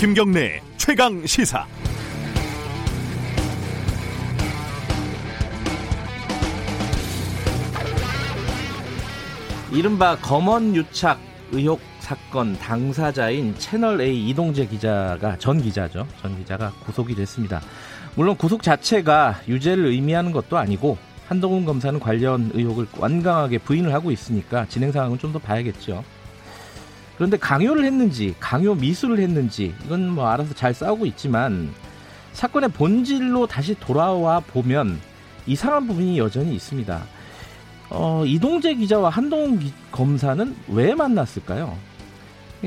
김경래 최강 시사. 이른바 검언 유착 의혹 사건 당사자인 채널 A 이동재 기자가 전 기자죠. 전 기자가 구속이 됐습니다. 물론 구속 자체가 유죄를 의미하는 것도 아니고 한동훈 검사는 관련 의혹을 완강하게 부인을 하고 있으니까 진행 상황은 좀 더 봐야겠죠. 그런데 강요를 했는지, 강요 미수를 했는지 이건 뭐 알아서 잘 싸우고 있지만 사건의 본질로 다시 돌아와 보면 이상한 부분이 여전히 있습니다. 어, 이동재 기자와 한동훈 기, 검사는 왜 만났을까요?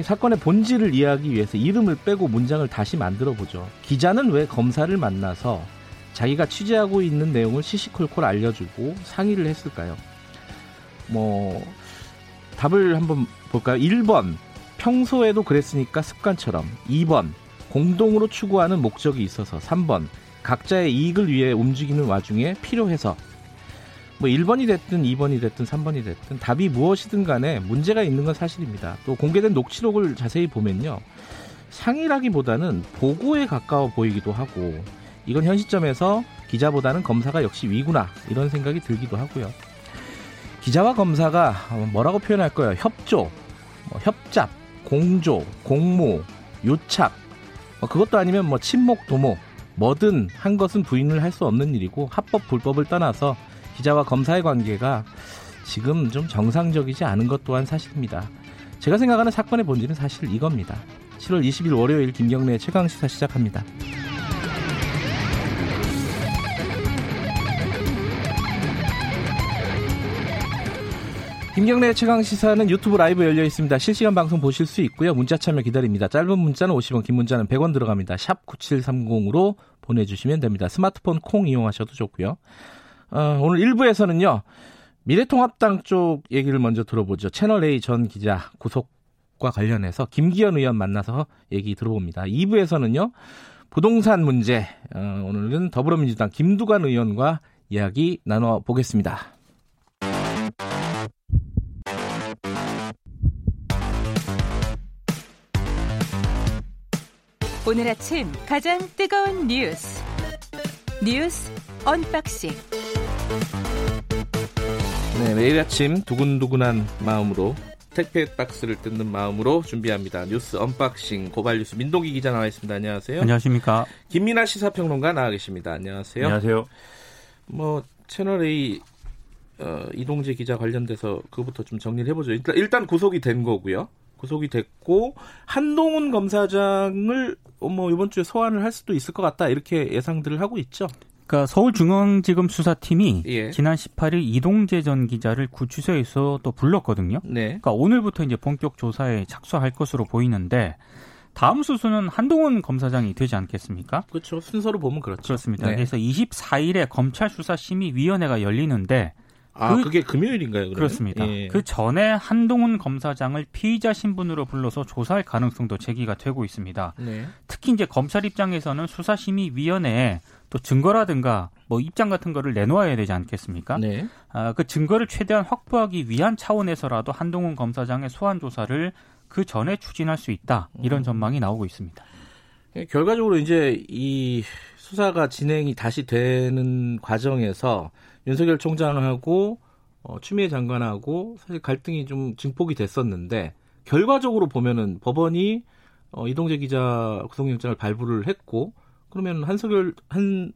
사건의 본질을 이해하기 위해서 이름을 빼고 문장을 다시 만들어 보죠. 기자는 왜 검사를 만나서 자기가 취재하고 있는 내용을 시시콜콜 알려주고 상의를 했을까요? 뭐 답을 한번 볼까요? 1번 평소에도 그랬으니까 습관처럼 2번 공동으로 추구하는 목적이 있어서 3번 각자의 이익을 위해 움직이는 와중에 필요해서 뭐 1번이 됐든 2번이 됐든 3번이 됐든 답이 무엇이든 간에 문제가 있는 건 사실입니다. 또 공개된 녹취록을 자세히 보면요. 상의라기보다는 보고에 가까워 보이기도 하고 이건 현 시점에서 기자보다는 검사가 역시 위구나 이런 생각이 들기도 하고요. 기자와 검사가 뭐라고 표현할 거예요? 협조, 뭐 협잡, 공조, 공모, 요착 뭐 그것도 아니면 뭐 친목, 도모 뭐든 한 것은 부인을 할 수 없는 일이고 합법 불법을 떠나서 기자와 검사의 관계가 지금 좀 정상적이지 않은 것 또한 사실입니다. 제가 생각하는 사건의 본질은 사실 이겁니다. 7월 20일 월요일 김경래 최강 시사 시작합니다. 김경래 최강 시사는 유튜브 라이브 열려 있습니다. 실시간 방송 보실 수 있고요. 문자 참여 기다립니다. 짧은 문자는 50원, 긴 문자는 100원 들어갑니다. 샵 9730으로 보내주시면 됩니다. 스마트폰 콩 이용하셔도 좋고요. 어, 오늘 1부에서는요. 미래통합당 쪽 얘기를 먼저 들어보죠. 채널A 전 기자 구속과 관련해서 김기현 의원 만나서 얘기 들어봅니다. 2부에서는요. 부동산 문제 어, 오늘은 더불어민주당 김두관 의원과 이야기 나눠보겠습니다. 오늘 아침 가장 뜨거운 뉴스 뉴스 언박싱 네, 매일 아침 두근두근한 마음으로 택배 박스를 뜯는 마음으로 준비합니다. 뉴스 언박싱 고발 뉴스 민동기 기자 나와 있습니다. 안녕하세요. 안녕하십니까. 김민아 시사평론가 나와 계십니다. 안녕하세요. 안녕하세요. 뭐 채널 A 어, 이동재 기자 관련돼서 그부터 좀 정리를 해보죠. 일단, 일단 구속이 된 거고요. 구속이 됐고 한동훈 검사장을 뭐 이번 주에 소환을 할 수도 있을 것 같다 이렇게 예상들을 하고 있죠. 그러니까 서울중앙지검 수사팀이 예. 지난 18일 이동재 전 기자를 구치소에서 또 불렀거든요. 네. 그러니까 오늘부터 이제 본격 조사에 착수할 것으로 보이는데 다음 수순은 한동훈 검사장이 되지 않겠습니까? 그렇죠. 순서로 보면 그렇죠. 그렇습니다. 네. 그래서 24일에 검찰 수사심의위원회가 열리는데 아, 그- 그, 게 금요일인가요? 그러면? 그렇습니다. 예. 그 전에 한동훈 검사장을 피의자 신분으로 불러서 조사할 가능성도 제기가 되고 있습니다. 네. 특히 이제 검찰 입장에서는 수사심의위원회에 또 증거라든가 뭐 입장 같은 거를 내놓아야 되지 않겠습니까? 네. 아, 그 증거를 최대한 확보하기 위한 차원에서라도 한동훈 검사장의 소환 조사를 그 전에 추진할 수 있다 이런 음. 전망이 나오고 있습니다. 예, 결과적으로 이제 이 수사가 진행이 다시 되는 과정에서 윤석열 총장하고 어, 추미애 장관하고 사실 갈등이 좀 증폭이 됐었는데 결과적으로 보면은 법원이 어, 이동재 기자 구속영장을 발부를 했고 그러면 한석열 한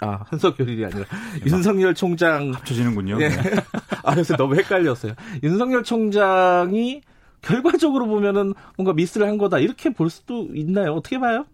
아, 한석열이 아니라 윤석열 총장 합쳐지는군요. 네. 아, 그래서 너무 헷갈렸어요. 윤석열 총장이 결과적으로 보면은 뭔가 미스를 한 거다 이렇게 볼 수도 있나요? 어떻게 봐요?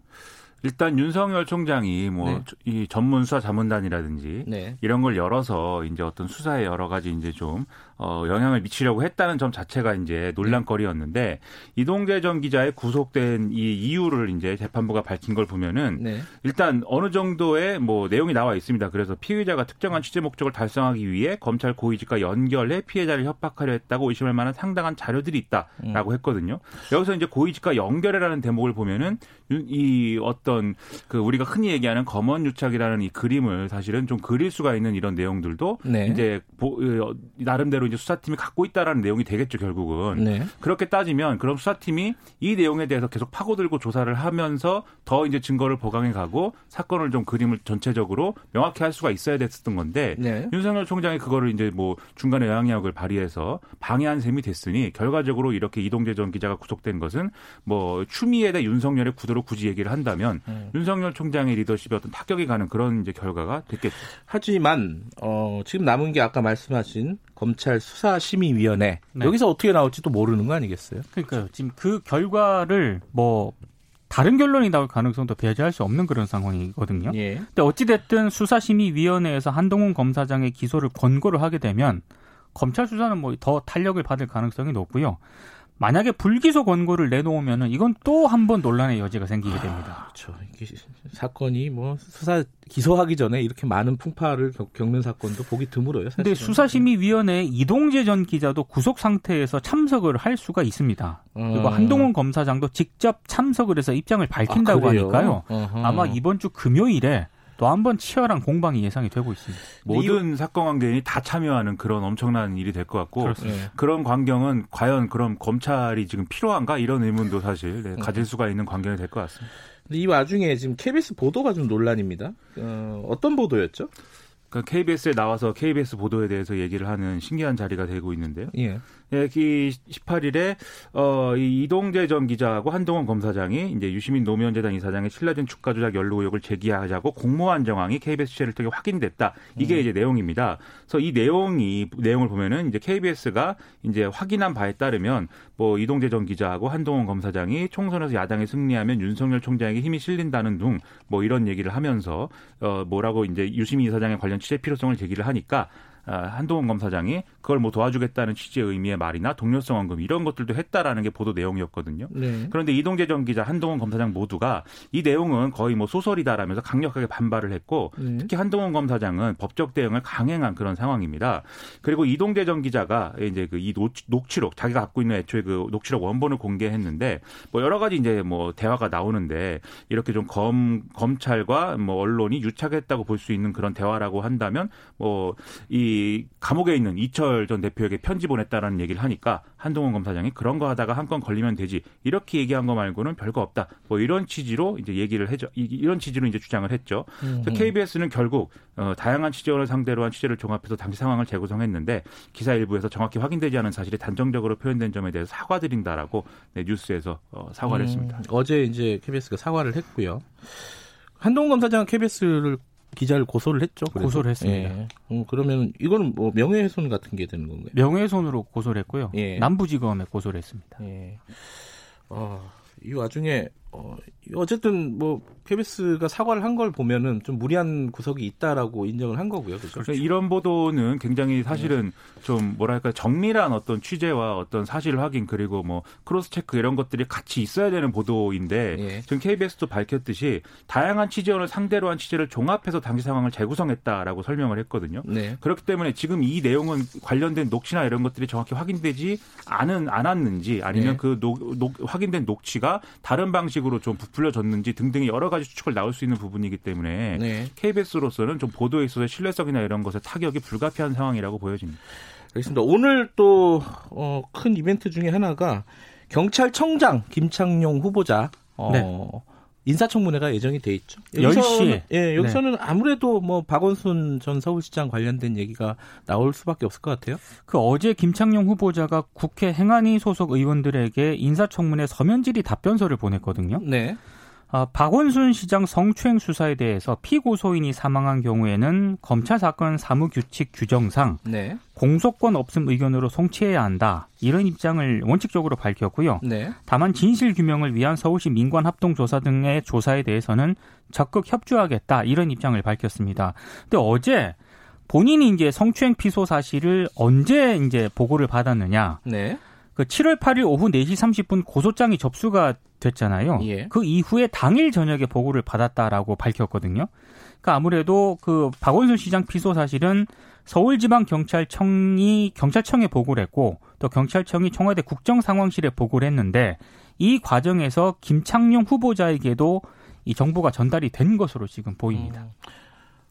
일단 윤석열 총장이 뭐이 네. 전문 수사 자문단이라든지 네. 이런 걸 열어서 이제 어떤 수사에 여러 가지 이제 좀 어, 영향을 미치려고 했다는 점 자체가 이제 논란거리였는데 이동재 전 기자의 구속된 이 이유를 이제 재판부가 밝힌 걸 보면은 네. 일단 어느 정도의 뭐 내용이 나와 있습니다. 그래서 피의자가 특정한 취재 목적을 달성하기 위해 검찰 고위직과 연결해 피해자를 협박하려 했다고 의심할 만한 상당한 자료들이 음. 있다라고 했거든요. 여기서 이제 고위직과 연결해라는 대목을 보면은 이 어떤 어떤 그 우리가 흔히 얘기하는 검언 유착이라는 이 그림을 사실은 좀 그릴 수가 있는 이런 내용들도 네. 이제 보, 어, 나름대로 이제 수사팀이 갖고 있다라는 내용이 되겠죠 결국은 네. 그렇게 따지면 그럼 수사팀이 이 내용에 대해서 계속 파고들고 조사를 하면서 더 이제 증거를 보강해 가고 사건을 좀 그림을 전체적으로 명확히 할 수가 있어야 됐었던 건데 네. 윤석열 총장이 그거를 이제 뭐 중간에 영향력을 발휘해서 방해한 셈이 됐으니 결과적으로 이렇게 이동재 전 기자가 구속된 것은 뭐 추미애 대 윤석열의 구도로 굳이 얘기를 한다면 음. 윤석열 총장의 리더십에 어떤 타격이 가는 그런 이제 결과가 됐겠죠. 하지만 어, 지금 남은 게 아까 말씀하신 검찰 수사심의위원회 네. 여기서 어떻게 나올지도 모르는 거 아니겠어요? 그러니까요. 지금 그 결과를 뭐 다른 결론이 나올 가능성도 배제할 수 없는 그런 상황이거든요. 예. 근데 어찌 됐든 수사심의위원회에서 한동훈 검사장의 기소를 권고를 하게 되면 검찰 수사는 뭐 더 탄력을 받을 가능성이 높고요. 만약에 불기소 권고를 내놓으면은 이건 또 한 번 논란의 여지가 생기게 됩니다. 그렇죠. 이게 사건이 뭐 수사 기소하기 전에 이렇게 많은 풍파를 겪- 겪는 사건도 보기 드물어요. 사실은. 근데 수사심의위원회 이동재 전 기자도 구속 상태에서 참석을 할 수가 있습니다. 그리고 어. 한동훈 검사장도 직접 참석을 해서 입장을 밝힌다고 아? 하니까요. 어허. 아마 이번 주 금요일에 또 한 번 치열한 공방이 예상이 되고 있습니다. 모든 사건 관계인이 다 참여하는 그런 엄청난 일이 될 것 같고 그렇습니다. 예. 그런 광경은 과연 그럼 검찰이 지금 필요한가 이런 의문도 사실 네, 음. 가질 수가 있는 광경이 될 것 같습니다. 근데 이 와중에 지금 KBS 보도가 좀 논란입니다. 어, 어떤 보도였죠? 그러니까 KBS에 나와서 KBS 보도에 대해서 얘기를 하는 신기한 자리가 되고 있는데요. 예. 예, 이 18일에 어, 이 이동재 전 기자하고 한동훈 검사장이 이제 유시민 노무현 재단 이사장의 신라전 주가 조작 연루 의혹을 제기하자고 공모한 정황이 KBS 취재를 통해 확인됐다. 이게 이제 내용입니다. 그래서 이 내용이 내용을 보면은 이제 KBS가 이제 확인한 바에 따르면 뭐 이동재 전 기자하고 한동훈 검사장이 총선에서 야당이 승리하면 윤석열 총장에게 힘이 실린다는 둥 뭐 이런 얘기를 하면서 어 뭐라고 이제 유시민 이사장에 관련 취재 필요성을 제기를 하니까 아, 한동훈 검사장이 그걸 뭐 도와주겠다는 취지의 의미의 말이나 동료성 언급 이런 것들도 했다라는 게 보도 내용이었거든요. 네. 그런데 이동재 전 기자, 한동훈 검사장 모두가 이 내용은 거의 뭐 소설이다라면서 강력하게 반발을 했고 네. 특히 한동훈 검사장은 법적 대응을 강행한 그런 상황입니다. 그리고 이동재 전 기자가 이제 그 이 녹취록 자기가 갖고 있는 애초에 그 녹취록 원본을 공개했는데 뭐 여러 가지 이제 뭐 대화가 나오는데 이렇게 좀 검 검찰과 뭐 언론이 유착했다고 볼 수 있는 그런 대화라고 한다면 뭐 이 감옥에 있는 이철 전 대표에게 편지 보냈다라는 얘기를 하니까 한동훈 검사장이 그런 거 하다가 한 건 걸리면 되지 이렇게 얘기한 거 말고는 별거 없다 뭐 이런 취지로 이제 얘기를 해줘 이- 이런 취지로 이제 주장을 했죠. 그래서 KBS는 결국 어, 다양한 취재원을 상대로 한 취재를 종합해서 당시 상황을 재구성했는데 기사 일부에서 정확히 확인되지 않은 사실이 단정적으로 표현된 점에 대해서 사과드린다라고 네, 뉴스에서 어, 사과를 했습니다. 음, 어제 이제 KBS가 사과를 했고요. 한동훈 검사장은 KBS를 기자를 고소를 했죠. 그래서. 고소를 했습니다. 예. 음, 그러면 이거는 뭐 명예훼손 같은 게 되는 건가요? 명예훼손으로 고소를 했고요. 예. 남부지검에 고소를 했습니다. 예. 어, 이 와중에 어, 어쨌든 뭐 KBS가 사과를 한 걸 보면은 좀 무리한 구석이 있다라고 인정을 한 거고요. 그렇죠? 그래서 이런 보도는 굉장히 사실은 좀 뭐랄까 정밀한 어떤 취재와 어떤 사실 확인 그리고 뭐 크로스 체크 이런 것들이 같이 있어야 되는 보도인데 예. 지금 KBS도 밝혔듯이 다양한 취재원을 상대로 한 취재를 종합해서 당시 상황을 재구성했다라고 설명을 했거든요. 네. 그렇기 때문에 지금 이 내용은 관련된 녹취나 이런 것들이 정확히 확인되지 않은 않았는지 아니면 네. 그 녹, 녹- 확인된 녹취가 다른 방식 으로 좀 부풀려졌는지 등등의 여러 가지 추측을 나올 수 있는 부분이기 때문에 네. KBS로서는 좀 보도에 있어서 신뢰성이나 이런 것에 타격이 불가피한 상황이라고 보여집니다. 알겠습니다. 오늘 또큰 이벤트 중에 하나가 경찰청장 김창룡 후보자 어, 네. 인사청문회가 예정이 돼 있죠. 10시에. 예, 여기서는 아무래도 뭐 박원순 전 서울시장 관련된 얘기가 나올 수밖에 없을 것 같아요. 그 어제 김창룡 후보자가 국회 행안위 소속 의원들에게 인사청문회 서면 질의 답변서를 보냈거든요. 네. 아, 박원순 시장 성추행 수사에 대해서 피고소인이 사망한 경우에는 검찰 사건 사무규칙 규정상 네. 공소권 없음 의견으로 송치해야 한다. 이런 입장을 원칙적으로 밝혔고요. 네. 다만 진실 규명을 위한 서울시 민관 합동 조사 등의 조사에 대해서는 적극 협조하겠다. 이런 입장을 밝혔습니다. 근데 어제 본인이 이제 성추행 피소 사실을 언제 이제 보고를 받았느냐? 네. 그 7월 8일 오후 4시 30분 고소장이 접수가 됐잖아요. 예. 그 이후에 당일 저녁에 보고를 받았다라고 밝혔거든요. 그러니까 아무래도 그 박원순 시장 피소 사실은 서울지방경찰청이 경찰청에 보고를 했고 또 경찰청이 청와대 국정상황실에 보고를 했는데 이 과정에서 김창룡 후보자에게도 이 정보가 전달이 된 것으로 지금 보입니다. 음.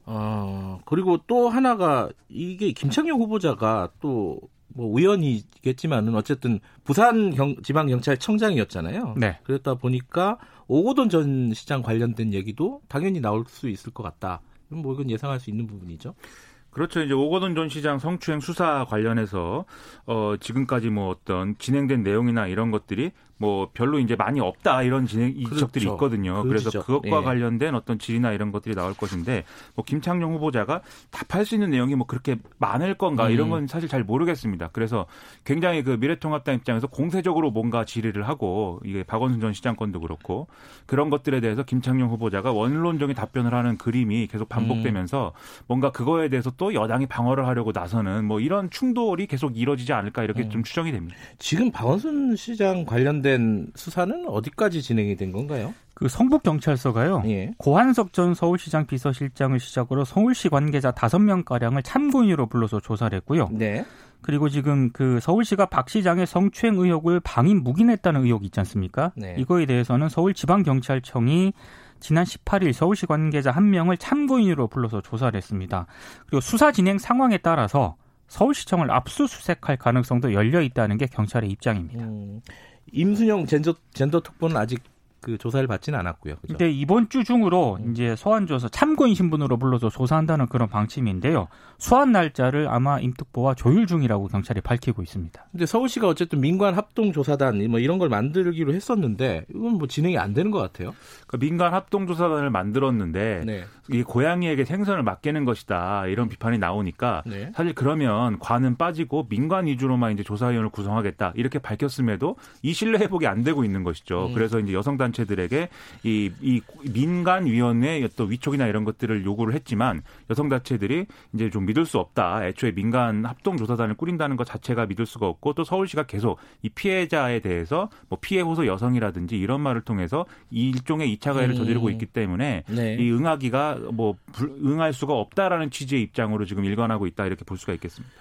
어, 그리고 또 하나가 이게 김창룡 후보자가 또 뭐 우연이겠지만은 어쨌든 부산 경, 지방경찰청장이었잖아요. 네. 그랬다 보니까 오고돈 전 시장 관련된 얘기도 당연히 나올 수 있을 것 같다. 뭐 이건 예상할 수 있는 부분이죠. 그렇죠. 이제 오거돈 전 시장 성추행 수사 관련해서 어 지금까지 뭐 어떤 진행된 내용이나 이런 것들이 뭐 별로 이제 많이 없다 이런 진행 이적들이 그렇죠. 있거든요. 그 그래서 지적. 그것과 예. 관련된 어떤 질이나 이런 것들이 나올 것인데 뭐 김창룡 후보자가 답할 수 있는 내용이 뭐 그렇게 많을 건가 이런 음. 건 사실 잘 모르겠습니다. 그래서 굉장히 그 미래통합당 입장에서 공세적으로 뭔가 질의를 하고 이게 박원순 전 시장 건도 그렇고 그런 것들에 대해서 김창룡 후보자가 원론적인 답변을 하는 그림이 계속 반복되면서 뭔가 그거에 대해서 또 여당이 방어를 하려고 나서는 뭐 이런 충돌이 계속 이뤄지지 않을까 이렇게 음. 좀 추정이 됩니다. 지금 박원순 시장 관련된 수사는 어디까지 진행이 된 건가요? 그 성북 경찰서가요. 예. 고한석 전 서울시장 비서실장을 시작으로 서울시 관계자 5명 가량을 참고인으로 불러서 조사를 했고요. 네. 그리고 지금 그 서울시가 박 시장의 성추행 의혹을 방임 묵인했다는 의혹이 있지 않습니까? 네. 이거에 대해서는 서울지방경찰청이 지난 18일 서울시 관계자 한 명을 참고인으로 불러서 조사를 했습니다. 그리고 수사 진행 상황에 따라서 서울시청을 압수수색할 가능성도 열려 있다는 게 경찰의 입장입니다. 음, 임순영 젠더, 젠더 특보는 아직 그 조사를 받지는 않았고요. 그죠? 근데 이번 주 중으로 음. 이제 소환줘서 참고인 신분으로 불러서 조사한다는 그런 방침인데요. 소환 날짜를 아마 임특보와 조율 중이라고 경찰이 밝히고 있습니다. 근데 서울시가 어쨌든 민관 합동 조사단 뭐 이런 걸 만들기로 했었는데 이건 뭐 진행이 안 되는 것 같아요. 그 민간 합동 조사단을 만들었는데 네. 이 고양이에게 생선을 맡기는 것이다 이런 비판이 나오니까 네. 사실 그러면 관은 빠지고 민관 위주로만 이제 조사위원을 구성하겠다 이렇게 밝혔음에도 이 신뢰 회복이 안 되고 있는 것이죠. 음. 그래서 이제 여성 단 체들에게 이, 이 민간 위원회 어떤 위촉이나 이런 것들을 요구를 했지만 여성 단체들이 이제 좀 믿을 수 없다. 애초에 민간 합동 조사단을 꾸린다는 것 자체가 믿을 수가 없고 또 서울시가 계속 이 피해자에 대해서 뭐 피해 호소 여성이라든지 이런 말을 통해서 이 일종의 2차 가해를 음. 저지르고 있기 때문에 네. 이 응하기가 뭐 불- 응할 수가 없다라는 취지의 입장으로 지금 일관하고 있다 이렇게 볼 수가 있겠습니다.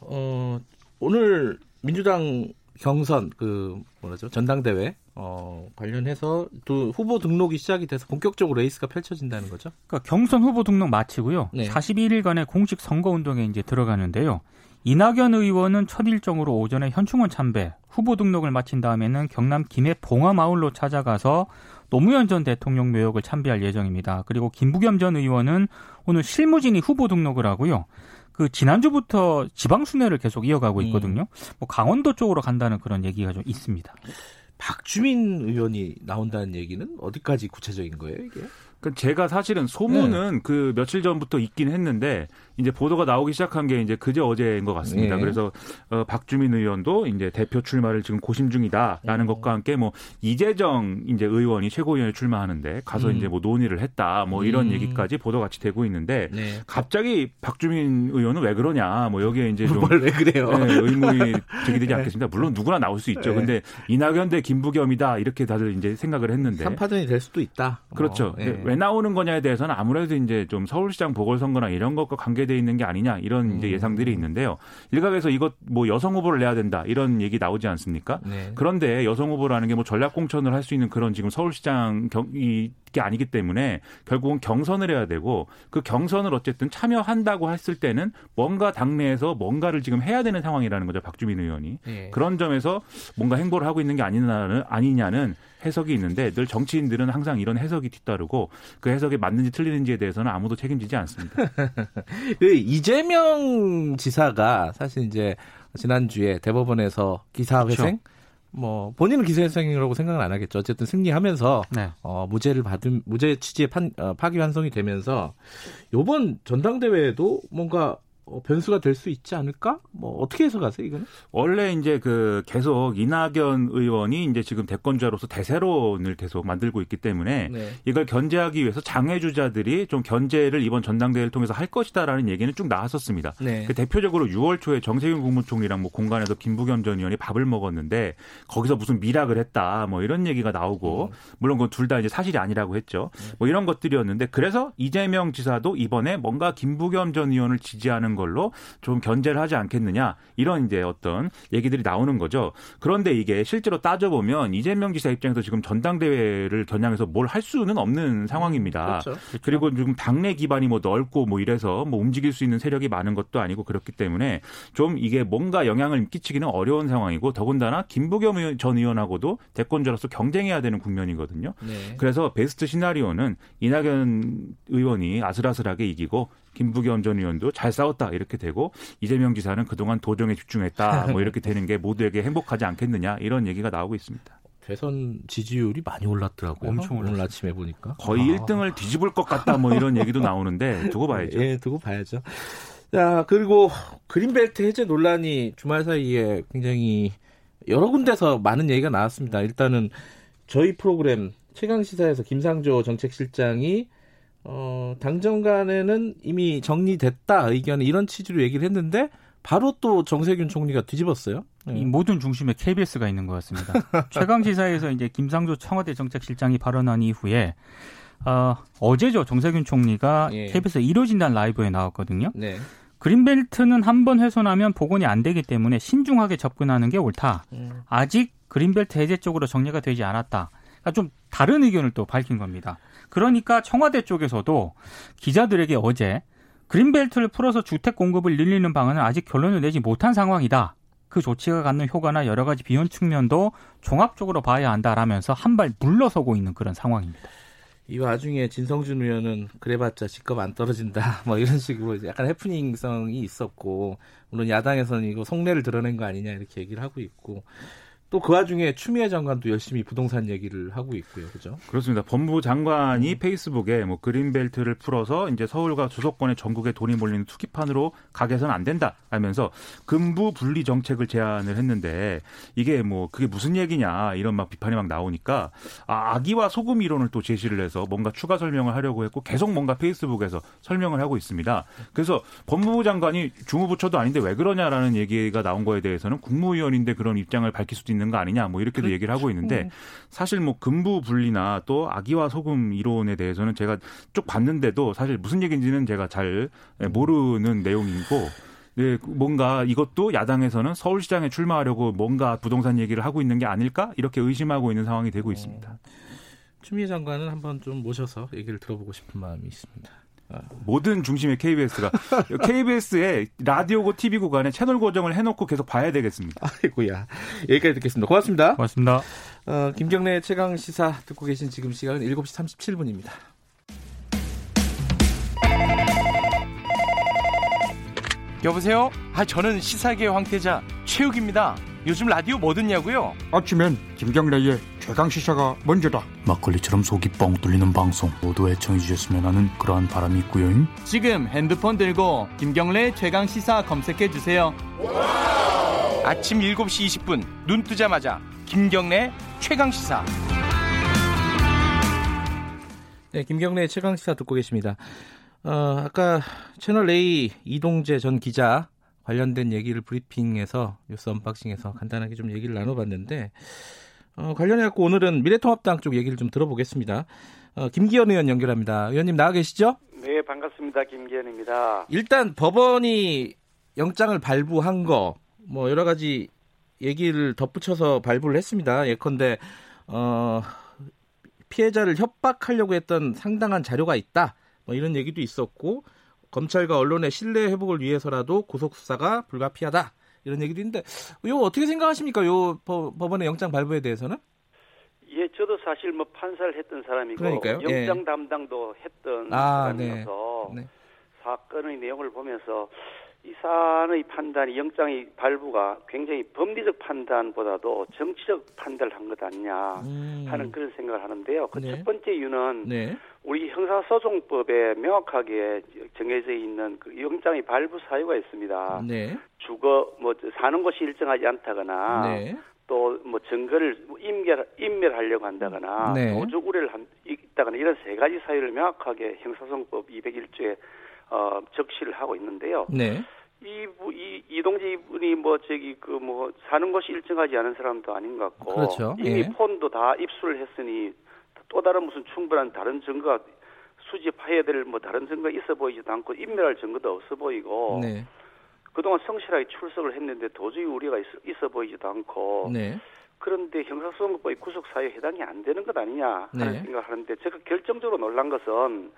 어, 오늘 민주당 경선 그 뭐라죠 전당대회 어, 관련해서 또 후보 등록이 시작이 돼서 본격적으로 레이스가 펼쳐진다는 거죠. 그러니까 경선 후보 등록 마치고요. 네. 41일간의 공식 선거 운동에 이제 들어가는데요. 이낙연 의원은 첫 일정으로 오전에 현충원 참배, 후보 등록을 마친 다음에는 경남 김해 봉하마을로 찾아가서 노무현 전 대통령 묘역을 참배할 예정입니다. 그리고 김부겸 전 의원은 오늘 실무진이 후보 등록을 하고요. 그 지난주부터 지방 순회를 계속 이어가고 있거든요. 뭐 강원도 쪽으로 간다는 그런 얘기가 좀 있습니다. 박주민 의원이 나온다는 얘기는 어디까지 구체적인 거예요 이게? 그 제가 사실은 소문은 그 며칠 전부터 있긴 했는데 이제 보도가 나오기 시작한 게 이제 그제 어제인 것 같습니다. 네. 그래서 어, 박주민 의원도 이제 대표 출마를 지금 고심 중이다라는 것과 함께 뭐 이재정 이제 의원이 최고위원에 출마하는데 가서 음. 이제 뭐 논의를 했다 뭐 이런 음. 얘기까지 보도가 같이 되고 있는데 네. 갑자기 박주민 의원은 왜 그러냐 뭐 여기에 이제 좀 뭘왜 그래요? 네, 의문이 제기되지 않겠습니다. 물론 누구나 나올 수 있죠. 네. 근데 이낙연 대 김부겸이다 이렇게 다들 이제 생각을 했는데 삼파전이 될 수도 있다. 그렇죠. 어, 예. 왜 나오는 거냐에 대해서는 아무래도 이제 좀 서울시장 보궐선거나 이런 것과 관계 돼 있는 게 아니냐 이런 이제 음. 예상들이 있는데요. 일각에서 이것 뭐 여성 후보를 내야 된다 이런 얘기 나오지 않습니까? 네. 그런데 여성 후보라는 게 뭐 전략 공천을 할 수 있는 그런 지금 서울시장 경, 이 게 아니기 때문에 결국은 경선을 해야 되고 그 경선을 어쨌든 참여한다고 했을 때는 뭔가 당내에서 뭔가를 지금 해야 되는 상황이라는 거죠. 박주민 의원이. 예. 그런 점에서 뭔가 행보를 하고 있는 게 아니냐는, 아니냐는 해석이 있는데 늘 정치인들은 항상 이런 해석이 뒤따르고 그 해석이 맞는지 틀리는지에 대해서는 아무도 책임지지 않습니다. 그 이재명 지사가 사실 이제 지난주에 대법원에서 기사회생 뭐 본인은 기사회생이라고 생각은 안 하겠죠. 어쨌든 승리하면서 네. 어, 무죄를 받은 무죄 취지의 판, 어, 파기환송이 되면서 요번 전당대회에도 뭔가 어, 변수가 될 수 있지 않을까? 뭐 어떻게 해석하세요 이거는? 원래 이제 그 계속 이낙연 의원이 이제 지금 대권자로서 대세론을 계속 만들고 있기 때문에 네. 이걸 견제하기 위해서 장애주자들이 좀 견제를 이번 전당대회를 통해서 할 것이다라는 얘기는 쭉 나왔었습니다. 네. 그 대표적으로 6월 초에 정세균 국무총리랑 뭐 공간에서 김부겸 전 의원이 밥을 먹었는데 거기서 무슨 미락을 했다 뭐 이런 얘기가 나오고 물론 그건 둘다 이제 사실이 아니라고 했죠. 뭐 이런 것들이었는데 그래서 이재명 지사도 이번에 뭔가 김부겸 전 의원을 지지하는 하는 걸로 좀 견제를 하지 않겠느냐 이런 이제 어떤 얘기들이 나오는 거죠. 그런데 이게 실제로 따져보면 이재명 지사 입장에서 지금 전당대회를 겨냥해서 뭘 할 수는 없는 상황입니다. 그렇죠. 그리고 지금 당내 기반이 뭐 넓고 뭐 이래서 뭐 움직일 수 있는 세력이 많은 것도 아니고 그렇기 때문에 좀 이게 뭔가 영향을 끼치기는 어려운 상황이고 더군다나 김부겸 전 의원하고도 대권자로서 경쟁해야 되는 국면이거든요. 네. 그래서 베스트 시나리오는 이낙연 의원이 아슬아슬하게 이기고 김부겸 전 의원도 잘 싸웠다 이렇게 되고 이재명 지사는 그동안 도정에 집중했다 뭐 이렇게 되는 게 모두에게 행복하지 않겠느냐 이런 얘기가 나오고 있습니다. 대선 지지율이 많이 올랐더라고요. 엄청 오늘 올랐어요. 아침에 보니까. 거의 아. 1등을 뒤집을 것 같다 뭐 이런 얘기도 나오는데 두고 봐야죠. 예, 두고 봐야죠. 자, 그리고 그린벨트 해제 논란이 주말 사이에 굉장히 여러 군데서 많은 얘기가 나왔습니다. 일단은 저희 프로그램 최강 시사에서 김상조 정책실장이 어, 당정 간에는 이미 정리됐다 의견 이런 취지로 얘기를 했는데 바로 또 정세균 총리가 뒤집었어요. 예. 이 모든 중심에 KBS가 있는 것 같습니다. 최강 시사에서 이제 김상조 청와대 정책실장이 발언한 이후에 어, 어제죠 정세균 총리가 예. KBS 이루어진다는 라이브에 나왔거든요. 네. 그린벨트는 한 번 훼손하면 복원이 안 되기 때문에 신중하게 접근하는 게 옳다. 음. 아직 그린벨트 해제 쪽으로 정리가 되지 않았다. 그러니까 좀 다른 의견을 또 밝힌 겁니다. 그러니까 청와대 쪽에서도 기자들에게 어제 그린벨트를 풀어서 주택 공급을 늘리는 방안은 아직 결론을 내지 못한 상황이다. 그 조치가 갖는 효과나 여러 가지 비용 측면도 종합적으로 봐야 한다라면서 한 발 물러서고 있는 그런 상황입니다. 이 와중에 진성준 의원은 그래봤자 직급 안 떨어진다 뭐 이런 식으로 약간 해프닝성이 있었고 물론 야당에서는 이거 속내를 드러낸 거 아니냐 이렇게 얘기를 하고 있고 또 그 와중에 추미애 장관도 열심히 부동산 얘기를 하고 있고요, 그죠? 그렇습니다. 법무부 장관이 페이스북에 뭐 그린벨트를 풀어서 이제 서울과 수도권의 전국에 돈이 몰리는 투기판으로 가게선 안 된다 하면서 금부 분리 정책을 제안을 했는데 이게 뭐 그게 무슨 얘기냐 이런 막 비판이 막 나오니까 아, 악의와 소금 이론을 또 제시를 해서 뭔가 추가 설명을 하려고 했고 계속 뭔가 페이스북에서 설명을 하고 있습니다. 그래서 법무부 장관이 중후부처도 아닌데 왜 그러냐라는 얘기가 나온 거에 대해서는 국무위원인데 그런 입장을 밝힐 수도 있는 거 아니냐 뭐 이렇게도 얘기를 하고 있는데 사실 뭐 금부 분리나 또 악의와 소금 이론에 대해서는 제가 쭉 봤는데도 사실 무슨 얘기인지는 제가 잘 모르는 내용이고 네, 뭔가 이것도 야당에서는 서울시장에 출마하려고 뭔가 부동산 얘기를 하고 있는 게 아닐까? 이렇게 의심하고 있는 상황이 되고 있습니다. 추미애 장관은 한번 좀 모셔서 얘기를 들어보고 싶은 마음이 있습니다. 모든 중심의 KBS가 KBS의 라디오고 TV 구간에 채널 고정을 해놓고 계속 봐야 되겠습니다. 아이고야. 여기까지 듣겠습니다. 고맙습니다. 고맙습니다. 어, 김경래 최강 시사 듣고 계신 지금 시간은 7시 37분입니다. 여보세요? 아 저는 시사계 황태자 최욱입니다. 요즘 라디오 뭐 듣냐고요? 아침엔 김경래의 최강 시사가 먼저다. 막걸리처럼 속이 뻥 뚫리는 방송 모두 애청해 주셨으면 하는 그러한 바람이 있고요. 지금 핸드폰 들고 김경래 최강 시사 검색해 주세요. 아침 7시 20분 눈 뜨자마자 김경래 최강 시사. 네, 김경래 최강 시사 듣고 계십니다. 어, 아까 채널 A 이동재 전 기자 관련된 얘기를 브리핑에서 뉴스 언박싱에서 간단하게 좀 얘기를 나눠봤는데 어, 관련해 갖고 오늘은 미래통합당 쪽 얘기를 좀 들어보겠습니다. 어, 김기현 의원 연결합니다. 의원님 나와 계시죠? 네, 반갑습니다. 김기현입니다. 일단 법원이 영장을 발부한 거 뭐 여러 가지 얘기를 덧붙여서 발부를 했습니다. 예컨대 어, 피해자를 협박하려고 했던 상당한 자료가 있다. 뭐 이런 얘기도 있었고 검찰과 언론의 신뢰 회복을 위해서라도 구속 수사가 불가피하다. 이런 얘기도 있는데 이거 어떻게 생각하십니까? 요 법- 법원의 영장 발부에 대해서는? 예, 저도 사실 뭐 판사를 했던 사람이고 그러니까요. 예. 영장 담당도 했던 아, 사람이어서 네. 사건의 내용을 보면서 이 사안의 판단이 영장의 발부가 굉장히 법리적 판단보다도 정치적 판단을 한 것 아니냐 음, 하는 그런 생각을 하는데요. 그 네. 첫 번째 이유는 네. 우리 형사소송법에 명확하게 정해져 있는 그 영장의 발부 사유가 있습니다. 네. 주거 뭐 사는 곳이 일정하지 않다거나 네. 또뭐 증거를 인멸 인멸하려고 한다거나 네. 도적 우려를 한, 있다거나 이런 세 가지 사유를 명확하게 형사소송법 201조에 어, 적시를 하고 있는데요. 네. 이, 부- 이 이동재 이분이 뭐 저기 그 뭐 사는 곳이 일정하지 않은 사람도 아닌 것 같고 그렇죠. 이미 예. 폰도 다 입수를 했으니 또 다른 무슨 충분한 다른 증거가 수집해야 될 뭐 다른 증거 있어 보이지도 않고 인멸할 증거도 없어 보이고 네. 그동안 성실하게 출석을 했는데 도저히 우리가 있어, 있어 보이지도 않고 네. 그런데 형사소송법의 구속 사유에 해당이 안 되는 것 아니냐 하는 네. 생각을 하는데 제가 결정적으로 놀란 것은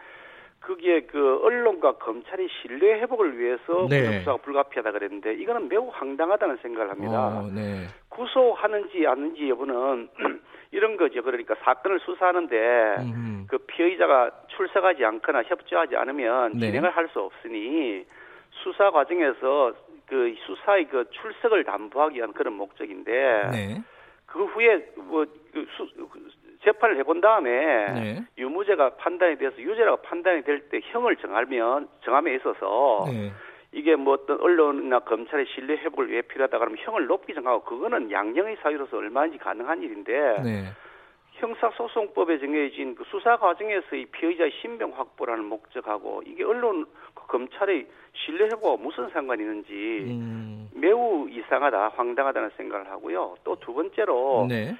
그게 그 언론과 검찰의 신뢰 회복을 위해서 네. 수사가 불가피하다 그랬는데 이거는 매우 황당하다는 생각을 합니다. 어, 네. 구속하는지 아닌지 여부는 이런 거죠. 그러니까 사건을 수사하는데 음. 그 피의자가 출석하지 않거나 협조하지 않으면 네. 진행을 할 수 없으니 수사 과정에서 그 수사의 그 출석을 담보하기 위한 그런 목적인데 네. 그 후에 뭐 그 수- 그 재판을 해본 다음에 네. 유무죄가 판단이 돼서 유죄라고 판단이 될 때 형을 정하면 정함에 있어서 네. 이게 뭐 어떤 언론이나 검찰의 신뢰 회복을 위해 필요하다 그러면 형을 높이 정하고 그거는 양형의 사유로서 얼마든지 가능한 일인데 네. 형사소송법에 정해진 그 수사 과정에서의 피의자의 신병 확보라는 목적하고 이게 언론 그 검찰의 신뢰 회복과 무슨 상관이 있는지 음. 매우 이상하다 황당하다는 생각을 하고요. 또 두 번째로 네.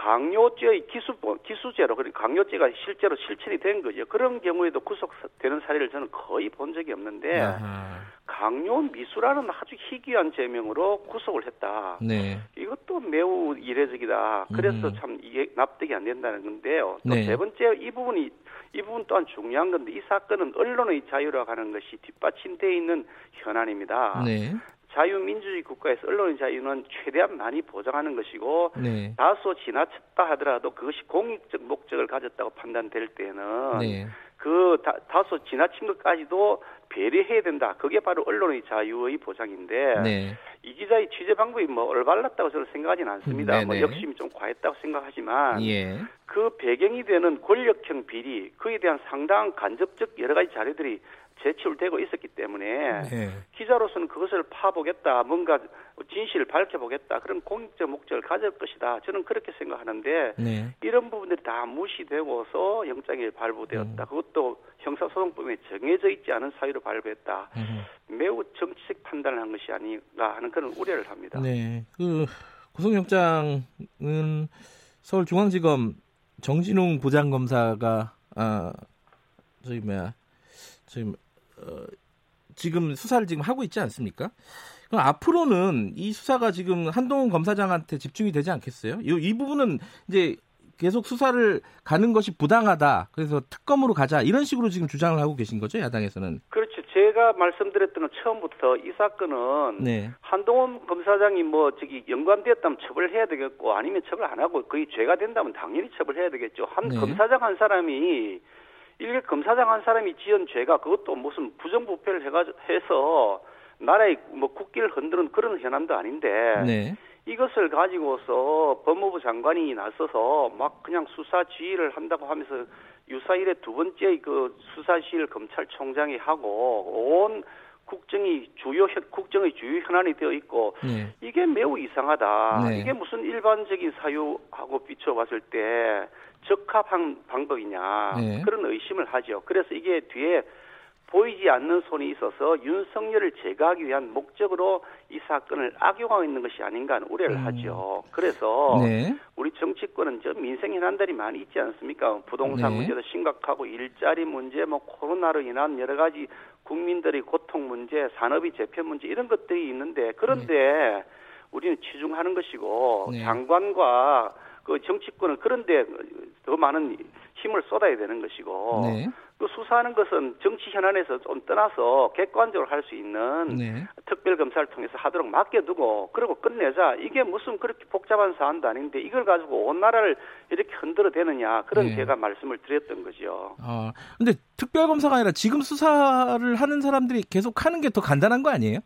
강요죄의 기수 기수죄로 그러니까 강요죄가 실제로 실천이 된 거죠. 그런 경우에도 구속되는 사례를 저는 거의 본 적이 없는데 아하. 강요 미수라는 아주 희귀한 죄명으로 구속을 했다. 네. 이것도 매우 이례적이다. 그래서 음. 참 이게 납득이 안 된다는 건데요. 또 네. 세 번째 이 부분이 이 부분 또한 중요한 건데 이 사건은 언론의 자유라고 하는 것이 뒷받침되어 있는 현안입니다. 네. 자유민주주의 국가에서 언론의 자유는 최대한 많이 보장하는 것이고 네. 다소 지나쳤다 하더라도 그것이 공익적 목적을 가졌다고 판단될 때는 네. 그 다, 다소 지나친 것까지도 배려해야 된다. 그게 바로 언론의 자유의 보장인데 네. 이 기자의 취재 방법이 뭐 올바랐다고 저는 생각하지는 않습니다. 음, 뭐 네네. 욕심이 좀 과했다고 생각하지만 예. 그 배경이 되는 권력형 비리 그에 대한 상당한 간접적 여러 가지 자료들이 제출되고 있었기 때문에 네. 기자로서는 그것을 파보겠다, 뭔가 진실을 밝혀보겠다 그런 공익적 목적을 가질 것이다. 저는 그렇게 생각하는데 네. 이런 부분들이 다 무시되고서 영장이 발부되었다. 그것도 형사소송법에 정해져 있지 않은 사유로 발부했다. 음. 매우 정치적 판단을 한 것이 아닌가 하는 그런 우려를 합니다. 네. 그 구속영장은 서울중앙지검 정진웅 부장검사가 아 저기 뭐야 지금 어, 지금 수사를 지금 하고 있지 않습니까? 그럼 앞으로는 이 수사가 지금 한동훈 검사장한테 집중이 되지 않겠어요? 이, 이 부분은 이제 계속 수사를 가는 것이 부당하다. 그래서 특검으로 가자. 이런 식으로 지금 주장을 하고 계신 거죠, 야당에서는. 그렇죠. 제가 말씀드렸던 건 처음부터 이 사건은 네. 한동훈 검사장이 뭐 저기 연관되었다면 처벌해야 되겠고 아니면 처벌 안 하고 거의 죄가 된다면 당연히 처벌해야 되겠죠. 한 네. 검사장 한 사람이 이게 검사장 한 사람이 지은 죄가 그것도 무슨 부정부패를 해가지고 해서 나라의 뭐 국기를 흔드는 그런 현안도 아닌데 네. 이것을 가지고서 법무부 장관이 나서서 막 그냥 수사 지휘를 한다고 하면서 유사일에 두 번째 그 수사실 검찰총장이 하고 온 국정이 주요 현- 국정의 주요 현안이 되어 있고 네. 이게 매우 이상하다. 네. 이게 무슨 일반적인 사유하고 비춰봤을 때 적합한 방법이냐 네. 그런 의심을 하죠. 그래서 이게 뒤에 보이지 않는 손이 있어서 윤석열을 제거하기 위한 목적으로 이 사건을 악용하고 있는 것이 아닌가 하는 우려를 음. 하죠. 그래서 네. 우리 정치권은 저 민생 현안들이 많이 있지 않습니까? 부동산 네. 문제도 심각하고 일자리 문제, 뭐 코로나로 인한 여러 가지 국민들의 고통 문제, 산업의 재편 문제 이런 것들이 있는데 그런데 우리는 치중하는 것이고 네. 장관과 그 정치권은 그런데 더 많은 힘을 쏟아야 되는 것이고 네. 그 수사하는 것은 정치 현안에서 좀 떠나서 객관적으로 할 수 있는 네. 특별 검사를 통해서 하도록 맡겨두고 그리고 끝내자 이게 무슨 그렇게 복잡한 사안도 아닌데 이걸 가지고 온 나라를 이렇게 흔들어 대느냐 그런 네. 제가 말씀을 드렸던 거죠. 아, 근데 특별 검사가 아니라 지금 수사를 하는 사람들이 계속 하는 게 더 간단한 거 아니에요?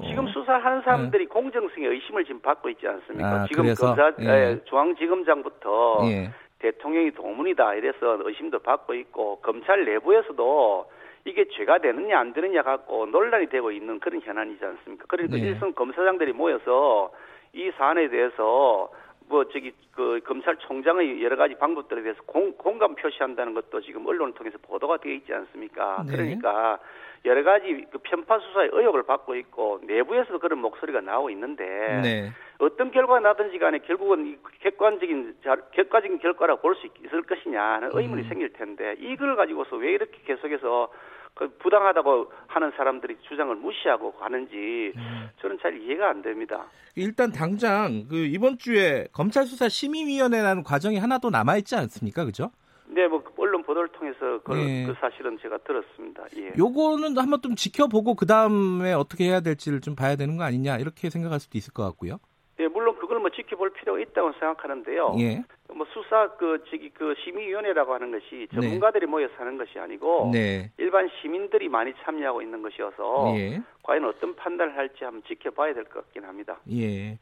어. 지금 수사하는 사람들이 공정성의 의심을 지금 받고 있지 않습니까? 아, 지금 그래서? 검사 예. 에, 중앙지검장부터 예. 대통령이 도문이다 이래서 의심도 받고 있고 검찰 내부에서도 이게 죄가 되느냐 안 되느냐 갖고 논란이 되고 있는 그런 현안이지 않습니까? 그러니까 네. 일선 검사장들이 모여서 이 사안에 대해서 뭐 저기 그 검찰총장의 여러 가지 방법들에 대해서 공, 공감 표시한다는 것도 지금 언론을 통해서 보도가 되어 있지 않습니까? 네. 그러니까 여러 가지 그 편파 수사의 의혹을 받고 있고 내부에서도 그런 목소리가 나오고 있는데 네. 어떤 결과가 나든지 간에 결국은 이 객관적인 자- 객관적인 결과라고 볼 수 있을 것이냐 하는 의문이 음. 생길 텐데 이걸 가지고서 왜 이렇게 계속해서 그 부당하다고 하는 사람들이 주장을 무시하고 가는지 음. 저는 잘 이해가 안 됩니다. 일단 당장 그 이번 주에 검찰 수사 심의위원회라는 과정이 하나 더 남아 있지 않습니까? 그죠? 네, 뭐 언론 보도를 통해서 그, 예. 그 사실은 제가 들었습니다. 예. 요거는 한번 좀 지켜보고 그 다음에 어떻게 해야 될지를 좀 봐야 되는 거 아니냐 이렇게 생각할 수도 있을 것 같고요. 예, 물론 그걸 뭐 지켜볼 필요가 있다고 생각하는데요. 예. 뭐 수사 그 저기 그 심의위원회라고 하는 것이 전문가들이 모여서 하는 것이 아니고 네. 일반 시민들이 많이 참여하고 있는 것이어서 예. 과연 어떤 판단을 할지 한번 지켜봐야 될 것 같긴 합니다. 예.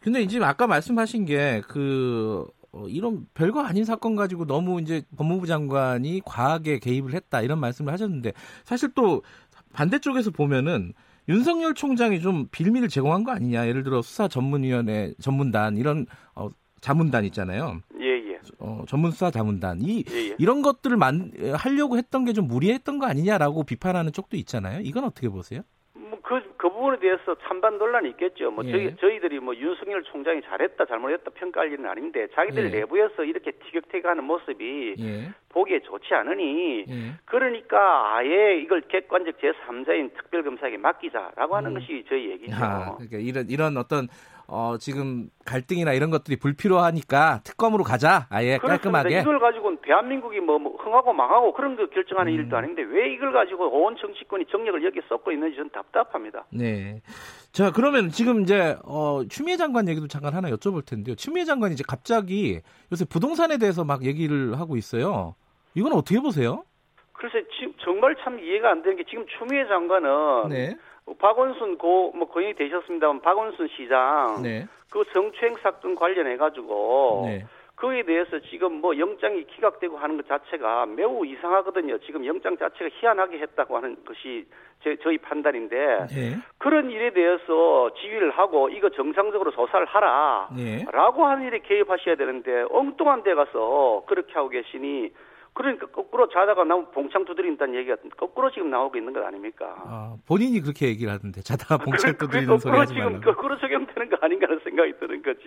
근데 이제 아까 말씀하신 게그 이런 별거 아닌 사건 가지고 너무 이제 법무부 장관이 과하게 개입을 했다 이런 말씀을 하셨는데 사실 또 반대쪽에서 보면은 윤석열 총장이 좀 빌미를 제공한 거 아니냐. 예를 들어 수사 전문위원회 전문단 이런 어, 자문단 있잖아요. 예, 예. 어, 전문 수사 자문단 이 예, 예. 이런 것들을 만 하려고 했던 게 좀 무리했던 거 아니냐라고 비판하는 쪽도 있잖아요. 이건 어떻게 보세요? 뭐 그, 그 부분에 대해서 찬반 논란이 있겠죠. 뭐 예. 저희, 저희들이 뭐 윤석열 총장이 잘했다, 잘못했다 평가할 일은 아닌데 자기들 예. 내부에서 이렇게 티격태격하는 모습이 예. 보기에 좋지 않으니 예. 그러니까 아예 이걸 객관적 제3자인 특별검사에게 맡기자라고 하는 음. 것이 저희 얘기죠. 아, 그러니까 이런 이런 어떤 어, 지금 갈등이나 이런 것들이 불필요하니까 특검으로 가자. 아예 그렇습니다. 깔끔하게. 이걸 가지고는 대한민국이 뭐, 뭐 흥하고 망하고 그런 거 결정하는 음. 일도 아닌데 왜 이걸 가지고 온 정치권이 정력을 여기에 쏟고 있는지 저는 답답합니다. 네. 자, 그러면 지금 이제 어, 추미애 장관 얘기도 잠깐 하나 여쭤볼 텐데요. 추미애 장관이 이제 갑자기 요새 부동산에 대해서 막 얘기를 하고 있어요. 이건 어떻게 보세요? 글쎄 지금 정말 참 이해가 안 되는 게 지금 추미애 장관은 네. 박원순 고 뭐 거인이 되셨습니다만 박원순 시장 네. 그 성추행 사건 관련해 가지고 네. 그에 대해서 지금 뭐 영장이 기각되고 하는 것 자체가 매우 이상하거든요. 지금 영장 자체가 희한하게 했다고 하는 것이 제, 저희 판단인데 네. 그런 일에 대해서 지휘를 하고 이거 정상적으로 조사를 하라. 네. 라고 하는 일에 개입하셔야 되는데 엉뚱한 데 가서 그렇게 하고 계시니 그러니까 거꾸로 자다가 나오면 봉창 두드린다는 얘기가 거꾸로 지금 나오고 있는 것 아닙니까? 아, 본인이 그렇게 얘기를 하던데 자다가 봉찰 그게 두드리는 소리 거꾸로 하지 지금 말라고. 거꾸로 적용되는 거 아닌가 하는 생각이 드는 거죠.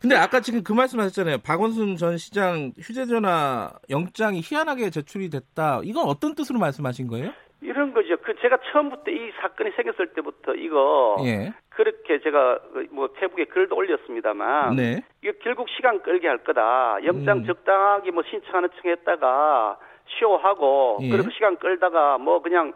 근데 아까 지금 그 말씀하셨잖아요. 박원순 전 시장 휴대전화 영장이 희한하게 제출이 됐다. 이건 어떤 뜻으로 말씀하신 거예요? 이런 거죠. 그 제가 처음부터 이 사건이 생겼을 때부터 이거 예. 그렇게 제가 뭐 페북에 글도 올렸습니다만 네. 이거 결국 시간 끌게 할 거다. 영장 음. 적당하게 뭐 신청하는 층 했다가 쇼하고 예. 그리고 시간 끌다가 뭐 그냥 여-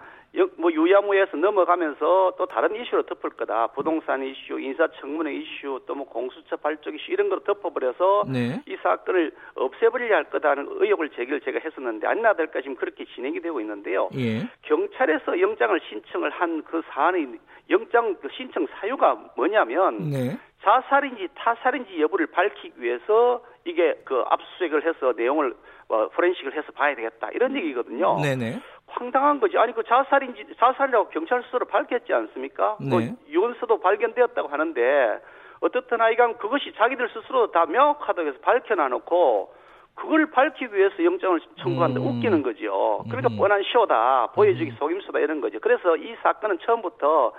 뭐 유야무에서 넘어가면서 또 다른 이슈로 덮을 거다. 부동산 이슈, 인사청문회 이슈, 또 뭐 공수처 발족 이슈 이런 거로 덮어버려서 네. 이 사건을 없애버리려 할 거다는 의혹을 제기를 제가 했었는데 아니나 될까 지금 그렇게 진행이 되고 있는데요. 예. 경찰에서 영장을 신청을 한 그 사안의 영장 그 신청 사유가 뭐냐면 네. 자살인지 타살인지 여부를 밝히기 위해서 이게 그 압수수색을 해서 내용을 어, 포렌식을 해서 봐야 되겠다 이런 얘기거든요. 네네. 황당한 거지. 아니 그 자살인지 자살이라고 경찰 스스로 밝혔지 않습니까? 네. 그 유언서도 발견되었다고 하는데 어떻든 하여간 그것이 자기들 스스로 다 명확하다고 해서 밝혀놔놓고 그걸 밝히기 위해서 영장을 청구한다 음. 웃기는 거죠. 그러니까 음. 뻔한 쇼다, 보여주기 속임수다 이런 거죠. 그래서 이 사건은 처음부터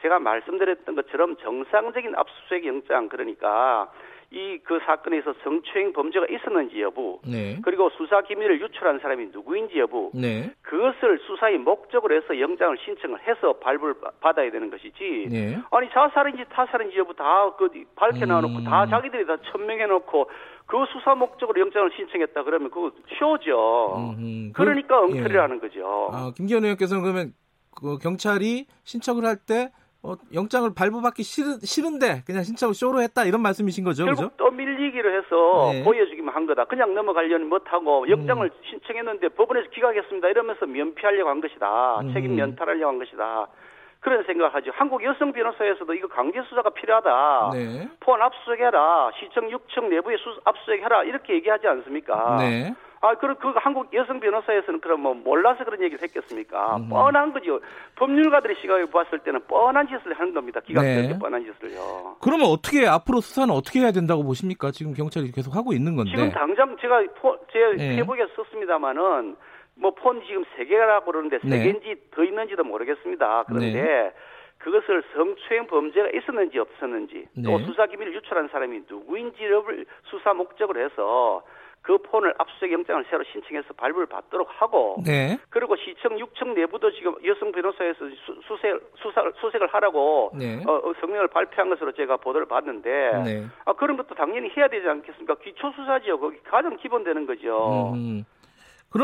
제가 말씀드렸던 것처럼 정상적인 압수수색 영장 그러니까 이 그 사건에서 성추행 범죄가 있었는지 여부 네. 그리고 수사 기밀을 유출한 사람이 누구인지 여부 네. 그것을 수사의 목적으로 해서 영장을 신청을 해서 발부를 바- 받아야 되는 것이지. 네. 아니 자살인지 타살인지 여부 다 그 밝혀놔놓고 음. 다 자기들이 다 천명해놓고 그 수사 목적으로 영장을 신청했다 그러면 그거 쇼죠. 음흠. 그러니까 그- 엉터리라는 거죠. 아, 김기현 의원께서는 그러면 그 경찰이 신청을 할때 어, 영장을 발부받기 싫은, 싫은데 그냥 신청을 쇼로 했다 이런 말씀이신 거죠, 그죠? 결국 또 밀리기로 해서 네. 보여주기만 한 거다. 그냥 넘어가려니 못하고 영장을 신청했는데 법원에서 기각했습니다. 이러면서 면피하려고 한 것이다. 음. 책임 면탈하려고 한 것이다. 그런 생각을 하죠. 한국 여성 변호사에서도 이거 강제 수사가 필요하다. 네. 포함 압수수색해라. 시청 6층 내부에 수, 압수수색해라. 이렇게 얘기하지 않습니까? 네. 아, 그럼 그 한국 여성 변호사에서는 그럼 뭐 몰라서 그런 얘기를 했겠습니까? 음. 뻔한 거죠. 법률가들의 시각에 봤을 때는 뻔한 짓을 하는 겁니다. 기가 네. 뻔한 짓을요. 그러면 어떻게 앞으로 수사는 어떻게 해야 된다고 보십니까? 지금 경찰이 계속 하고 있는 건데. 지금 당장 제가 포, 제 네. 페이북에 썼습니다마는 뭐 폰 지금 세 개라고 그러는데 세 네. 개인지 더 있는지도 모르겠습니다. 그런데 네. 그것을 성추행 범죄가 있었는지 없었는지 또 네. 수사 기밀을 유출한 사람이 누구인지를 수사 목적으로 해서 그 폰을 압수수색 영장을 새로 신청해서 발부를 받도록 하고 네. 그리고 시청, 육청 내부도 지금 여성 변호사에서 수, 수색, 수사, 수색을 하라고 네. 어, 어, 성명을 발표한 것으로 제가 보도를 봤는데 네. 아 그런 것도 당연히 해야 되지 않겠습니까? 기초 수사지요. 거기 가장 기본되는 거죠. 음.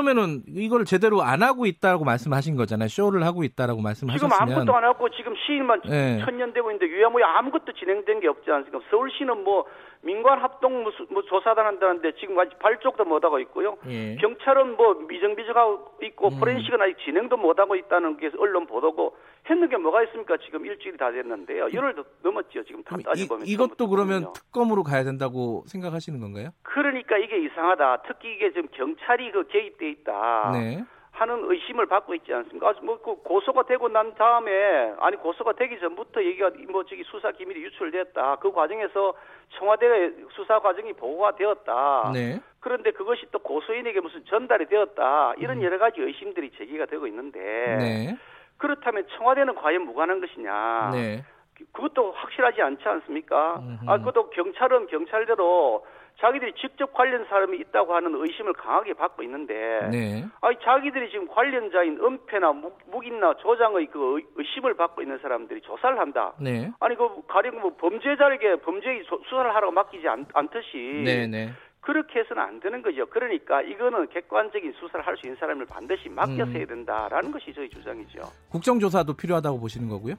그러면은 이걸 제대로 안 하고 있다고 말씀하신 거잖아요. 쇼를 하고 있다라고 지금 말씀하셨으면 아무것도 안 하고 지금 시인만 네. 천년되고 있는데 유야무야 아무것도 진행된 게 없지 않습니까? 서울시는 뭐 민관 합동 뭐, 수- 뭐 조사단 한다는데 지금 아직 발족도 못 하고 있고요. 예. 경찰은 뭐 미정비정하고 있고 음. 포렌식은 아직 진행도 못 하고 있다는 게 언론 보도고 했는 게 뭐가 있습니까? 지금 일주일이 다 됐는데요. 열흘 도 넘었죠. 지금 다 그럼 이, 따져보면. 이것도 그러면 보면요. 특검으로 가야 된다고 생각하시는 건가요? 그러니까 이게 이상하다. 특히 이게 지금 경찰이 그 개입돼 있다. 네. 하는 의심을 받고 있지 않습니까? 아, 뭐그 고소가 되고 난 다음에 아니 고소가 되기 전부터 얘기가 뭐 저기 수사 기밀이 유출됐다. 그 과정에서 청와대 수사 과정이 보고가 되었다. 네. 그런데 그것이 또 고소인에게 무슨 전달이 되었다. 이런 여러 가지 의심들이 제기가 되고 있는데 음. 네. 그렇다면 청와대는 과연 무관한 것이냐? 네. 그것도 확실하지 않지 않습니까? 음흠. 아, 그것도 경찰은 경찰대로 자기들이 직접 관련 사람이 있다고 하는 의심을 강하게 받고 있는데, 네. 아니 자기들이 지금 관련자인 은폐나 묵, 묵인나 조장의 그 의- 의심을 받고 있는 사람들이 조사를 한다. 네. 아니 그 가령 뭐 범죄자에게 범죄 조- 수사를 하라고 맡기지 않, 않듯이 네, 네. 그렇게 해서는 안 되는 거죠. 그러니까 이거는 객관적인 수사를 할 수 있는 사람을 반드시 맡겨서 음. 해야 된다라는 것이 저희 주장이죠. 국정조사도 필요하다고 보시는 거고요.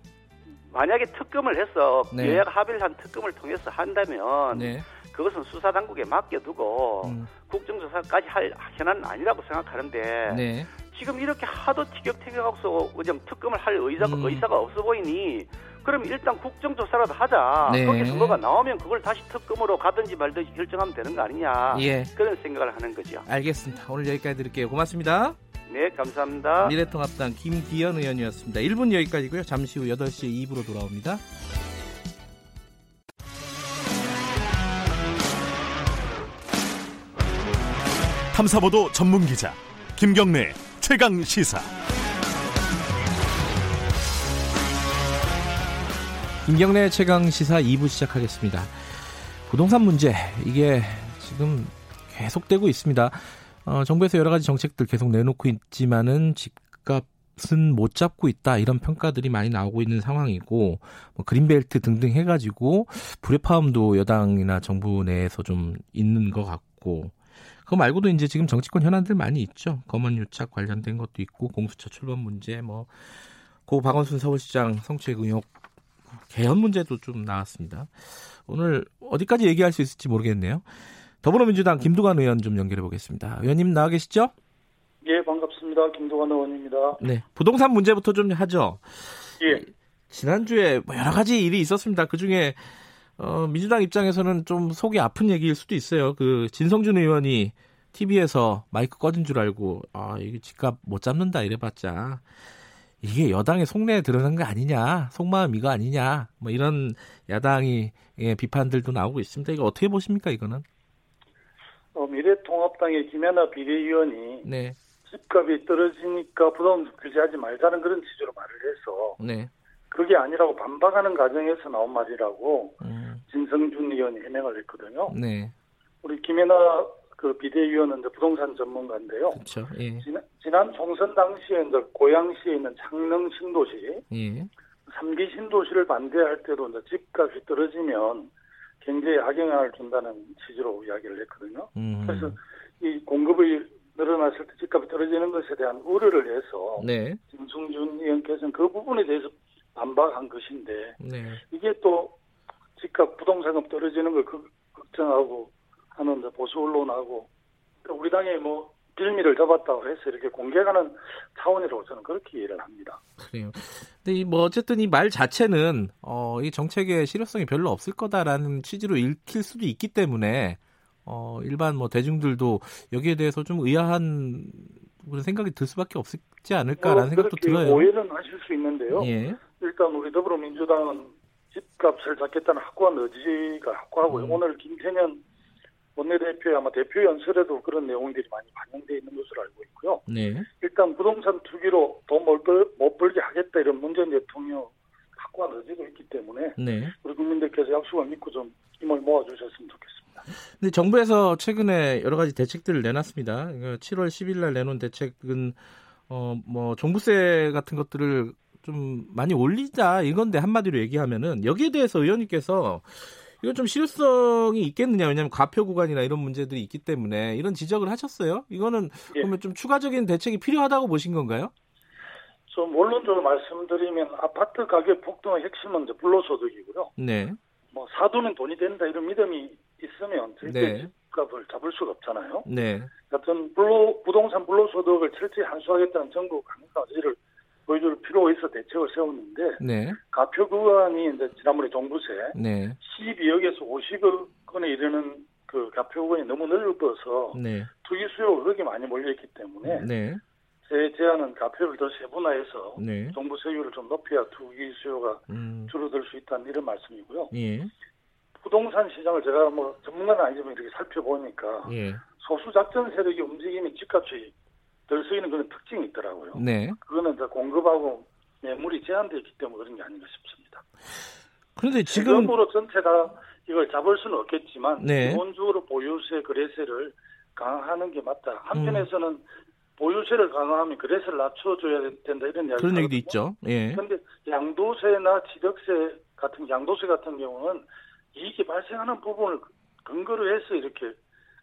만약에 특검을 해서 네. 여야가 합의를 한 특검을 통해서 한다면 네. 그것은 수사 당국에 맡겨두고 음. 국정조사까지 할 현안은 아니라고 생각하는데 네. 지금 이렇게 하도 티격태격하고서 그냥 특검을 할 의사가, 음. 의사가 없어 보이니 그럼 일단 국정조사라도 하자. 네. 거기서 뭐가 나오면 그걸 다시 특검으로 가든지 말든지 결정하면 되는 거 아니냐. 예. 그런 생각을 하는 거죠. 알겠습니다. 오늘 여기까지 드릴게요. 고맙습니다. 네, 감사합니다. 미래통합당 김기현 의원이었습니다. 1분 여기까지고요. 잠시 후 8시 2부로 돌아옵니다. 탐사보도 전문 기자 김경래 최강 시사. 김경래 최강 시사 2부 시작하겠습니다. 부동산 문제 이게 지금 계속되고 있습니다. 어, 정부에서 여러 가지 정책들 계속 내놓고 있지만은 집값은 못 잡고 있다 이런 평가들이 많이 나오고 있는 상황이고 뭐 그린벨트 등등 해가지고 불협화음도 여당이나 정부 내에서 좀 있는 것 같고 그거 말고도 이제 지금 정치권 현안들 많이 있죠. 검언 유착 관련된 것도 있고 공수처 출범 문제 뭐 고 박원순 서울시장 성추행 의혹 개헌 문제도 좀 나왔습니다. 오늘 어디까지 얘기할 수 있을지 모르겠네요. 더불어민주당 김두관 의원 좀 연결해 보겠습니다. 의원님 나와 계시죠? 예, 반갑습니다. 김도관 의원입니다. 네. 부동산 문제부터 좀 하죠. 예. 지난주에 뭐 여러 가지 일이 있었습니다. 그 중에 어, 민주당 입장에서는 좀 속이 아픈 얘기일 수도 있어요. 그 진성준 의원이 TV에서 마이크 꺼진 줄 알고 아 이게 집값 못 잡는다 이래봤자 이게 여당의 속내에 드러난 거 아니냐, 속마음 이거 아니냐, 뭐 이런 야당이 예, 비판들도 나오고 있습니다. 이거 어떻게 보십니까 이거는? 어, 미래통합당의 김연아 비대위원이 네, 집값이 떨어지니까 부담 규제하지 말자는 그런 취지로 말을 해서 네, 그게 아니라고 반박하는 과정에서 나온 말이라고 음, 진성준 의원이 해명을 했거든요. 네, 우리 김연아 그 비대위원은 이제 부동산 전문가인데요. 그렇죠. 예, 지난, 지난 총선 당시에 이제 고양시에 있는 창릉 신도시, 예, 삼기 신도시를 반대할 때도 이제 집값이 떨어지면 경제에 악영향을 준다는 취지로 이야기를 했거든요. 음, 그래서 이 공급이 늘어났을 때 집값이 떨어지는 것에 대한 우려를 해서 네, 김승준 의원께서는 그 부분에 대해서 반박한 것인데 네, 이게 또 집값 부동산금 떨어지는 걸 걱- 걱정하고 하는 보수 언론하고 또 우리 당에 뭐 빌미를 잡았다고 해서 이렇게 공개하는 차원이라고 저는 그렇게 이해를 합니다. 그래요. 근데 이 뭐 어쨌든 이 말 자체는 어, 이 정책의 실효성이 별로 없을 거다라는 취지로 읽힐 수도 있기 때문에 어, 일반 뭐 대중들도 여기에 대해서 좀 의아한 그런 생각이 들 수밖에 없지 않을까라는 뭐 생각도 들어요. 오해는 하실 수 있는데요. 예. 일단 우리 더불어민주당은 집값을 잡겠다는 확고한 의지가 확고하고요. 음. 오늘 김태년 원내대표의 아마 대표 연설에도 그런 내용들이 많이 반영되어 있는 것으로 알고 있고요. 네. 일단 부동산 투기로 돈못 벌게 하겠다 이런 문재인 대통령 확고한 의지도 있기 때문에 네. 우리 국민들께서 약속을 믿고 좀 힘을 모아주셨으면 좋겠습니다. 근데 정부에서 최근에 여러 가지 대책들을 내놨습니다. 그러니까 7월 10일 날 내놓은 대책은 어 뭐 종부세 같은 것들을 좀 많이 올리자 이건데 한마디로 얘기하면은 여기에 대해서 의원님께서 이건 좀 실효성이 있겠느냐 왜냐하면 과표 구간이나 이런 문제들이 있기 때문에 이런 지적을 하셨어요. 이거는 예. 그러면 좀 추가적인 대책이 필요하다고 보신 건가요? 좀 원론적으로 말씀드리면 아파트 가격 폭등의 핵심은 이제 불로소득이고요. 네. 뭐 사두면 돈이 된다 이런 믿음이 있으면 절대 네. 집값을 잡을 수가 없잖아요. 네. 여튼 불로 부동산 불로소득을 철저히 한수하겠다는 정부 강력한 의지를 보여줄 필요가 있어 대책을 세웠는데 네. 가표 구간이 이제 지난번에 종부세 네. 12억에서 50억 원에 이르는 그 가표 구간이 너무 넓어서 네. 투기 수요가 그렇게 많이 몰려있기 때문에 네. 제 제안은 가표를 더 세분화해서 네. 종부세율을 좀 높여야 투기 수요가 음. 줄어들 수 있다는 이런 말씀이고요. 예. 부동산 시장을 제가 뭐 전문가는 아니지만 이렇게 살펴보니까 예. 소수 작전 세력이 움직이면 집값이 들썩이는 그런 특징이 있더라고요. 네. 그거는 이제 공급하고 매물이 제한되어 있기 때문에 그런 게 아닌가 싶습니다. 그런데 지금 세금으로 전체 다 이걸 잡을 수는 없겠지만 네. 기본적으로 보유세 거래세를 강화하는 게 맞다. 음. 한편에서는 보유세를 강화하면 거래세를 낮춰줘야 된다 이런 이야기 그런 얘기도 있죠. 예. 그런데 양도세나 취득세 같은 양도세 같은 경우는 이익이 발생하는 부분을 근거로 해서 이렇게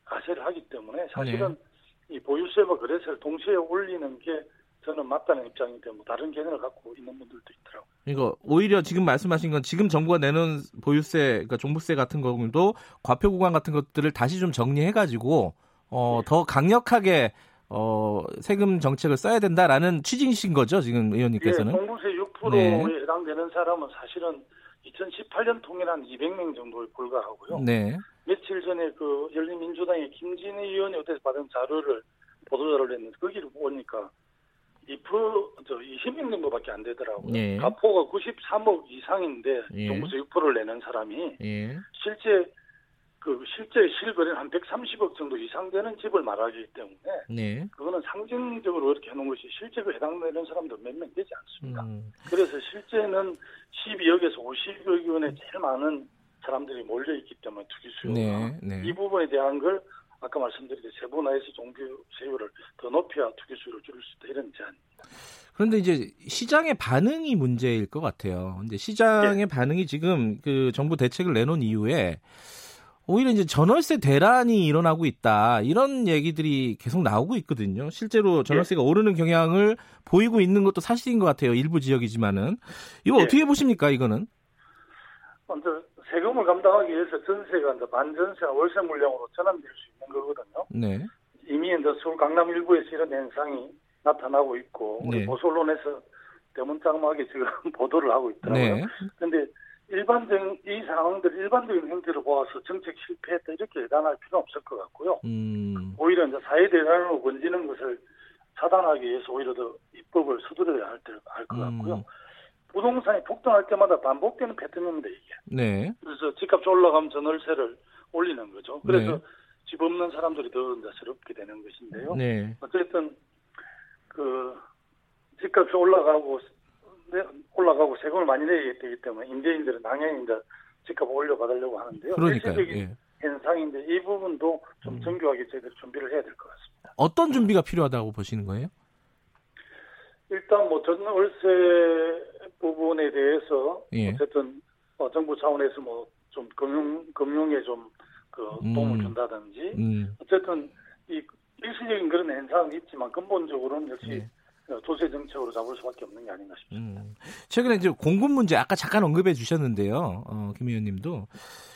과세를 하기 때문에 사실은 네. 이 보유세와 거래세를 동시에 올리는 게 저는 맞다는 입장이 때문에 다른 개념을 갖고 있는 분들도 있더라고요. 이거 오히려 지금 말씀하신 건 지금 정부가 내는 보유세, 그러니까 종부세 같은 경우도 과표 구간 같은 것들을 다시 좀 정리해가지고 어, 더 강력하게 어, 세금 정책을 써야 된다라는 취지이신 거죠, 지금 의원님께서는? 예, 종부세 6%에 네. 해당되는 사람은 사실은 2018년 통일한 200명 정도에 불과하고요. 네, 며칠 전에 그 열린민주당의 김진애 의원이 어디서 받은 자료를 보도자료를 했는데 거기를 보니까 2%저 20명 정도밖에 안 되더라고요. 예. 가포가 93억 이상인데 예. 종부세 6%를 내는 사람이 예, 실제 그 실제 실거래는 한 130억 정도 이상 되는 집을 말하기 때문에 네. 그거는 상징적으로 이렇게 해놓은 것이 실제 그 해당되는 사람도 몇 명 되지 않습니다. 음, 그래서 실제는 12억에서 50억 원에 제일 많은 사람들이 몰려 있기 때문에 투기 수요가 네, 네. 이 부분에 대한 걸 아까 말씀드린 세분화해서 종부세율을 더 높여야 투기 수요를 줄일 수 있다 이런 제안입니다. 그런데 이제 시장의 반응이 문제일 것 같아요. 근데 시장의 예. 반응이 지금 그 정부 대책을 내놓은 이후에 오히려 이제 전월세 대란이 일어나고 있다 이런 얘기들이 계속 나오고 있거든요. 실제로 전월세가 오르는 경향을 보이고 있는 것도 사실인 것 같아요. 일부 지역이지만은 이거 예. 어떻게 보십니까? 이거는? 먼저 세금을 감당하기 위해서 전세가 이제 반전세나 월세 물량으로 전환될 수 있는 거거든요. 네, 이미 이제 서울 강남 일부에서 이런 현상이 나타나고 있고 우리 네. 보수 언론에서 대문짝막하게 지금 보도를 하고 있더라고요. 네, 그런데 일반적인 이 상황들 일반적인 형태로 보아서 정책 실패했다 이렇게 예단할 필요는 없을 것 같고요. 음, 오히려 이제 사회 대란으로 번지는 것을 차단하기 위해서 오히려 더 입법을 서두려야 할 것 같고요. 음. 부동산이 폭등할 때마다 반복되는 패턴입니다 이게. 네, 그래서 집값 올라가면 전월세를 올리는 거죠. 그래서 네. 집 없는 사람들이 더 서럽게 되는 것인데요. 네, 어쨌든 그 집값이 올라가고 네, 올라가고 세금을 많이 내게 되기 때문에 임대인들은 당연히 이제 집값 올려받으려고 하는데요. 일시적인 예. 현상인데 이 부분도 좀 음. 정교하게 저희들이 준비를 해야 될 것 같습니다. 어떤 준비가 필요하다고 보시는 거예요? 일단 뭐 전 월세 부분에 대해서 예. 어쨌든 어, 정부 차원에서 뭐 좀 금융 금융에 좀그 도움을 음. 준다든지 음, 어쨌든 이 일시적인 그런 현상은 있지만 근본적으로는 역시 네. 어, 조세 정책으로 잡을 수밖에 없는 게 아닌가 싶습니다. 음. 최근에 이제 공급 문제 아까 잠깐 언급해 주셨는데요. 어, 김 의원님도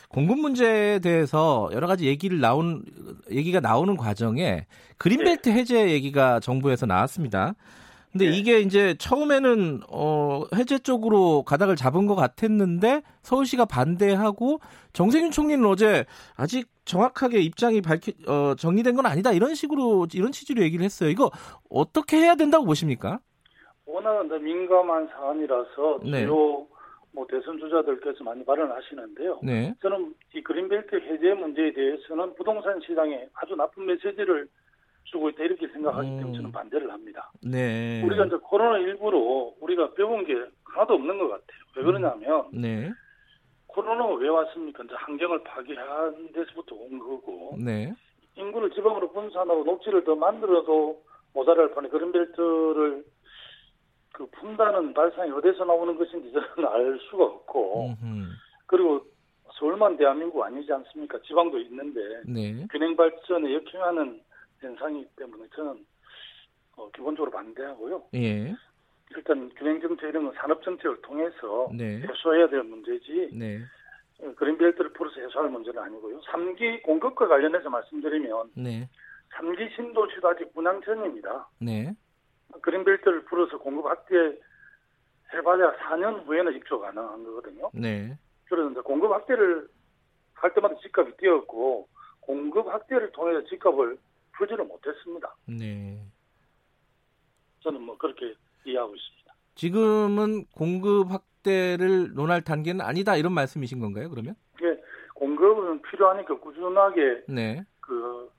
공급 문제에 대해서 여러 가지 얘기를 나온 얘기가 나오는 과정에 그린벨트 네. 해제 얘기가 정부에서 나왔습니다. 근데 네. 이게 이제 처음에는 어 해제 쪽으로 가닥을 잡은 것 같았는데 서울시가 반대하고 정세균 총리는 어제 아직 정확하게 입장이 밝히 어 정리된 건 아니다 이런 식으로 이런 취지로 얘기를 했어요. 이거 어떻게 해야 된다고 보십니까? 워낙 민감한 사안이라서 네. 주요 뭐 대선 주자들께서 많이 발언하시는데요. 네. 저는 이 그린벨트 해제 문제에 대해서는 부동산 시장에 아주 나쁜 메시지를 주고 있다 이렇게 생각하기 때문에 음. 저는 반대를 합니다. 네. 우리가 이제 코로나 19로 우리가 배운 게 하나도 없는 것 같아요. 왜 그러냐면 네. 코로나가 왜 왔습니까? 이제 환경을 파괴한 데서부터 온 거고 네. 인구를 지방으로 분산하고 녹지를 더 만들어도 모자랄 판에 그린벨트를 그 푼다는 발상이 어디서 나오는 것인지 저는 알 수가 없고 음흠. 그리고 서울만 대한민국 아니지 않습니까? 지방도 있는데 네. 균형 발전에 역행하는 현상이기 때문에 저는 어, 기본적으로 반대하고요. 예. 일단 균형 정책 이런 건 산업 정책을 통해서 네. 해소해야 될 문제지 네. 어, 그린벨트를 풀어서 해소할 문제는 아니고요. 3기 공급과 관련해서 말씀드리면 네. 3기 신도시도 아직 분양 전입니다. 네. 그린벨트를 풀어서 공급 확대 해봐야 4년 후에는 입주 가능한 거거든요. 네. 그런데 공급 확대를 할 때마다 집값이 뛰었고 공급 확대를 통해서 집값을 풀지를 못했습니다. 네. 저는 뭐 그렇게 이해하고 있습니다. 지금은 공급 확대를 논할 단계는 아니다 이런 말씀이신 건가요? 그러면? 이게 공급은 필요하니까 꾸준하게 네. 그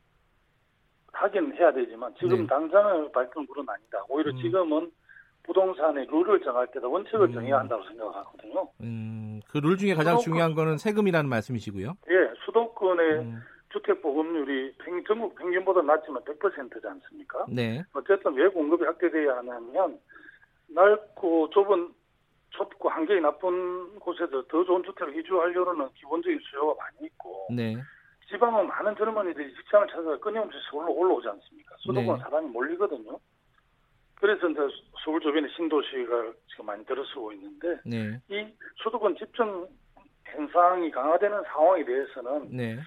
하긴 해야 되지만 지금 네. 당장의 발전 굴은 아니다. 오히려 음. 지금은 부동산의 룰을 정할 때다 원칙을 음. 정해야 한다고 생각하거든요. 음, 그 룰 중에 가장 수도권- 중요한 거는 세금이라는 말씀이시고요. 예, 수도권의 음, 주택 보급률이 평- 전국 평균보다 낮지만 100%지 않습니까? 네. 어쨌든 왜 공급이 확대돼야 하냐면 넓고 좁은 좁고 환경이 나쁜 곳에서 더 좋은 주택을 이주하려는 기본적인 수요가 많이 있고 네. 지방은 많은 젊은이들이 직장을 찾아서 끊임없이 서울로 올라오지 않습니까? 수도권 네. 사람이 몰리거든요. 그래서 이제 서울 주변에 신도시가 지금 많이 들어서고 있는데 네. 이 수도권 집중 현상이 강화되는 상황에 대해서는 네.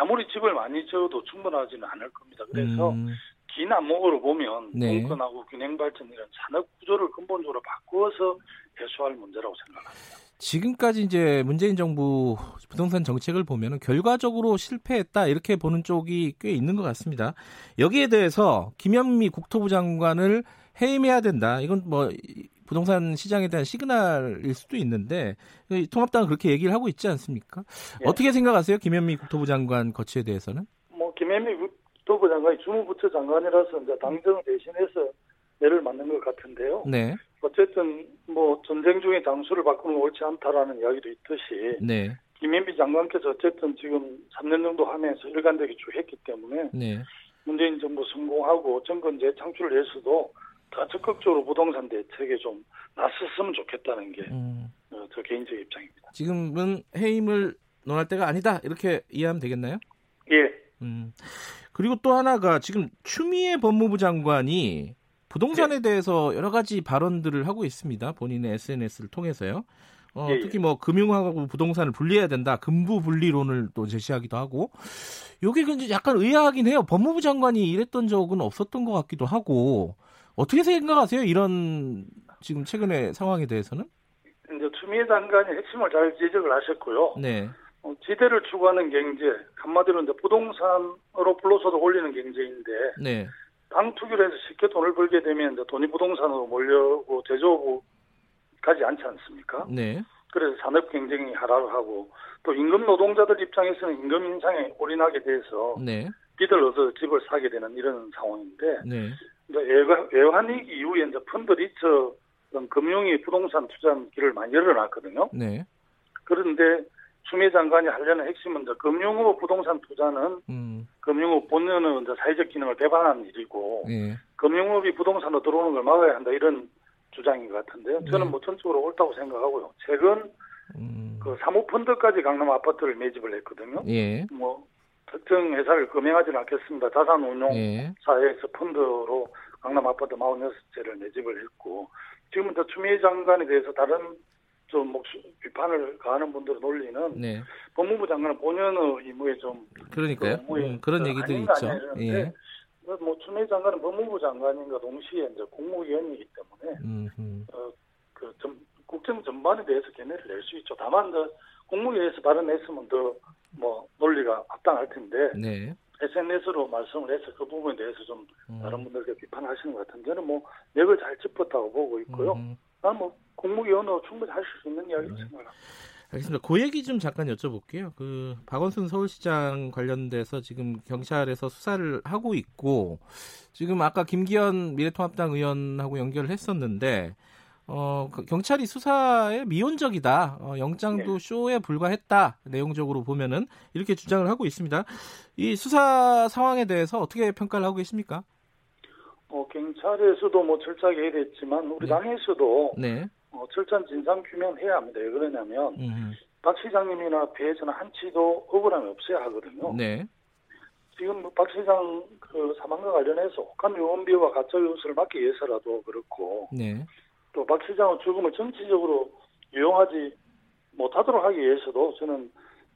아무리 집을 많이 지어도 충분하지는 않을 겁니다. 그래서 음, 긴 안목으로 보면 네. 공권하고 균형 발전 이런 산업 구조를 근본적으로 바꾸어서 해소할 문제라고 생각합니다. 지금까지 이제 문재인 정부 부동산 정책을 보면은 결과적으로 실패했다 이렇게 보는 쪽이 꽤 있는 것 같습니다. 여기에 대해서 김현미 국토부 장관을 해임해야 된다. 이건 뭐 이- 부동산 시장에 대한 시그널일 수도 있는데 이 통합당은 그렇게 얘기를 하고 있지 않습니까? 예. 어떻게 생각하세요, 김현미 국토부 장관 거치에 대해서는? 뭐 김현미 국토부 장관이 주무부처 장관이라서 이제 당정 대신해서 매를 맞는 것 같은데요. 네, 어쨌든 뭐 전쟁 중에 장수를 바꾸는 건 옳지 않다라는 이야기도 있듯이 네, 김현미 장관께서 어쨌든 지금 3년 정도 하면서 일관되게 쭉 했기 때문에 네. 문재인 정부 성공하고 정권 재창출을 해서도 더 적극적으로 부동산 대책에 좀 나섰으면 좋겠다는 게 음, 어, 저 개인적 입장입니다. 지금은 해임을 논할 때가 아니다 이렇게 이해하면 되겠나요? 예. 음. 그리고 또 하나가 지금 추미애 법무부 장관이 부동산에 네. 대해서 여러 가지 발언들을 하고 있습니다. 본인의 SNS를 통해서요. 어, 예, 예. 특히 뭐 금융하고 부동산을 분리해야 된다. 금부 분리론을 또 제시하기도 하고. 요게 근데 약간 의아하긴 해요. 법무부 장관이 이랬던 적은 없었던 것 같기도 하고. 어떻게 생각하세요? 이런 지금 최근의 상황에 대해서는? 이제 추미애 장관이 핵심을 잘 지적을 하셨고요. 네. 어, 지대를 추구하는 경제, 한마디로 이제 부동산으로 불로소득 올리는 경제인데 네. 당 투기를 해서 쉽게 돈을 벌게 되면 이제 돈이 부동산으로 몰려오고 제조업으로 가지 않지 않습니까? 네. 그래서 산업 경쟁이 하락하고 또 임금 노동자들 입장에서는 임금 인상에 올인하게 돼서 네. 빚을 얻어 집을 사게 되는 이런 상황인데 네. 외환, 외환위기 이후에 이제 펀드 리처 그런 금융이 부동산 투자 길을 많이 열어놨거든요. 네. 그런데 추미애 장관이 하려는 핵심은 이제 금융업 부동산 투자는 음. 금융업 본연은 이제 사회적 기능을 배반하는 일이고 예. 금융업이 부동산으로 들어오는 걸 막아야 한다 이런 주장인 것 같은데요. 저는 네. 뭐 전적으로 옳다고 생각하고요. 최근 음. 그 사모펀드까지 강남 아파트를 매집을 했거든요. 예. 뭐 특정 회사를 금행하지는 않겠습니다. 자산운용 예. 사회에서 펀드로 강남 아파트 46채를 매집을 했고 지금은 더 추미애 장관에 대해서 다른 좀 목소 비판을 가하는 분들을 놀리는 네. 법무부 장관은 본연의 임무에 좀 그러니까요. 그 음, 그런 그 얘기들이 아닌가 있죠. 예. 뭐 추미애 장관은 법무부 장관인가 동시에 이제 국무위원이기 때문에 음, 어, 그 전, 국정 전반에 대해서 견해를 낼 수 있죠. 다만 그 국무위에서 발언했으면 더 뭐 논리가 합당할 텐데 네. SNS로 말씀을 해서 그 부분에 대해서 좀 음. 다른 분들께 비판하시는 것 같은데 저는 뭐 맥을 잘 짚었다고 보고 있고요. 음. 나는 뭐 국무위원으로 충분히 할수 있는 이야기로 생각합니다. 알겠습니다. 그 얘기 좀 잠깐 여쭤볼게요. 그 박원순 서울시장 관련돼서 지금 경찰에서 수사를 하고 있고 지금 아까 김기현 미래통합당 의원하고 연결을 했었는데 어, 그 경찰이 수사에 미온적이다. 어, 영장도 쇼에 불과했다. 내용적으로 보면은 이렇게 주장을 하고 있습니다. 이 수사 상황에 대해서 어떻게 평가를 하고 계십니까? 어, 경찰에서도 뭐 철저하게 해야 됐지만 우리 당에서도 네. 어, 철저한 진상 규명해야 합니다. 왜 그러냐면 음, 박 시장님이나 배에서는 한치도 억울함이 없어야 하거든요. 네. 지금 박 시장 그 사망과 관련해서 혹한 유언비어와 가짜 뉴스를 막기 위해서라도 그렇고 네. 또 박 시장의 죽음을 정치적으로 이용하지 못하도록 하기 위해서도 저는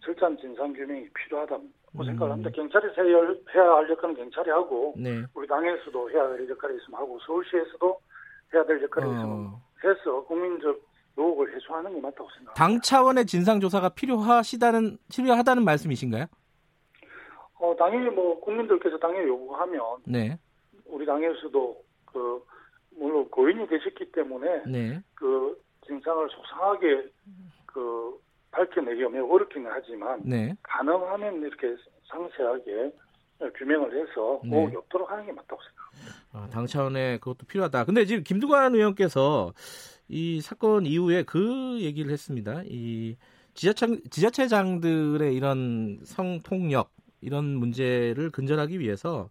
철저한 진상 규명이 필요하다고 음. 생각을 합니다. 경찰이 해야 할- 역할은 경찰이 하고 네. 우리 당에서도 해야 할 역할이 있으면 하고 서울시에서도 해야 될 역할이 있으면 어, 해서 국민적 요구를 해소하는 게 맞다고 생각합니다. 당 차원의 진상 조사가 필요하시다는 필요하다는 말씀이신가요? 어, 당연히 뭐 국민들께서 당연히 요구하면 네. 우리 당에서도 그 물론 고인이 되셨기 때문에 네. 그 진상을 소상하게 그 밝혀내기가 매우 어렵기는 하지만 네. 가능하면 이렇게 상세하게 규명을 해서 네. 의혹이 없도록 하는 게 맞다고 생각합니다. 아, 당 차원의 그것도 필요하다. 근데 지금 김두관 의원께서 이 사건 이후에 그 얘기를 했습니다. 이 지자체, 지자체장들의 이런 성폭력 이런 문제를 근절하기 위해서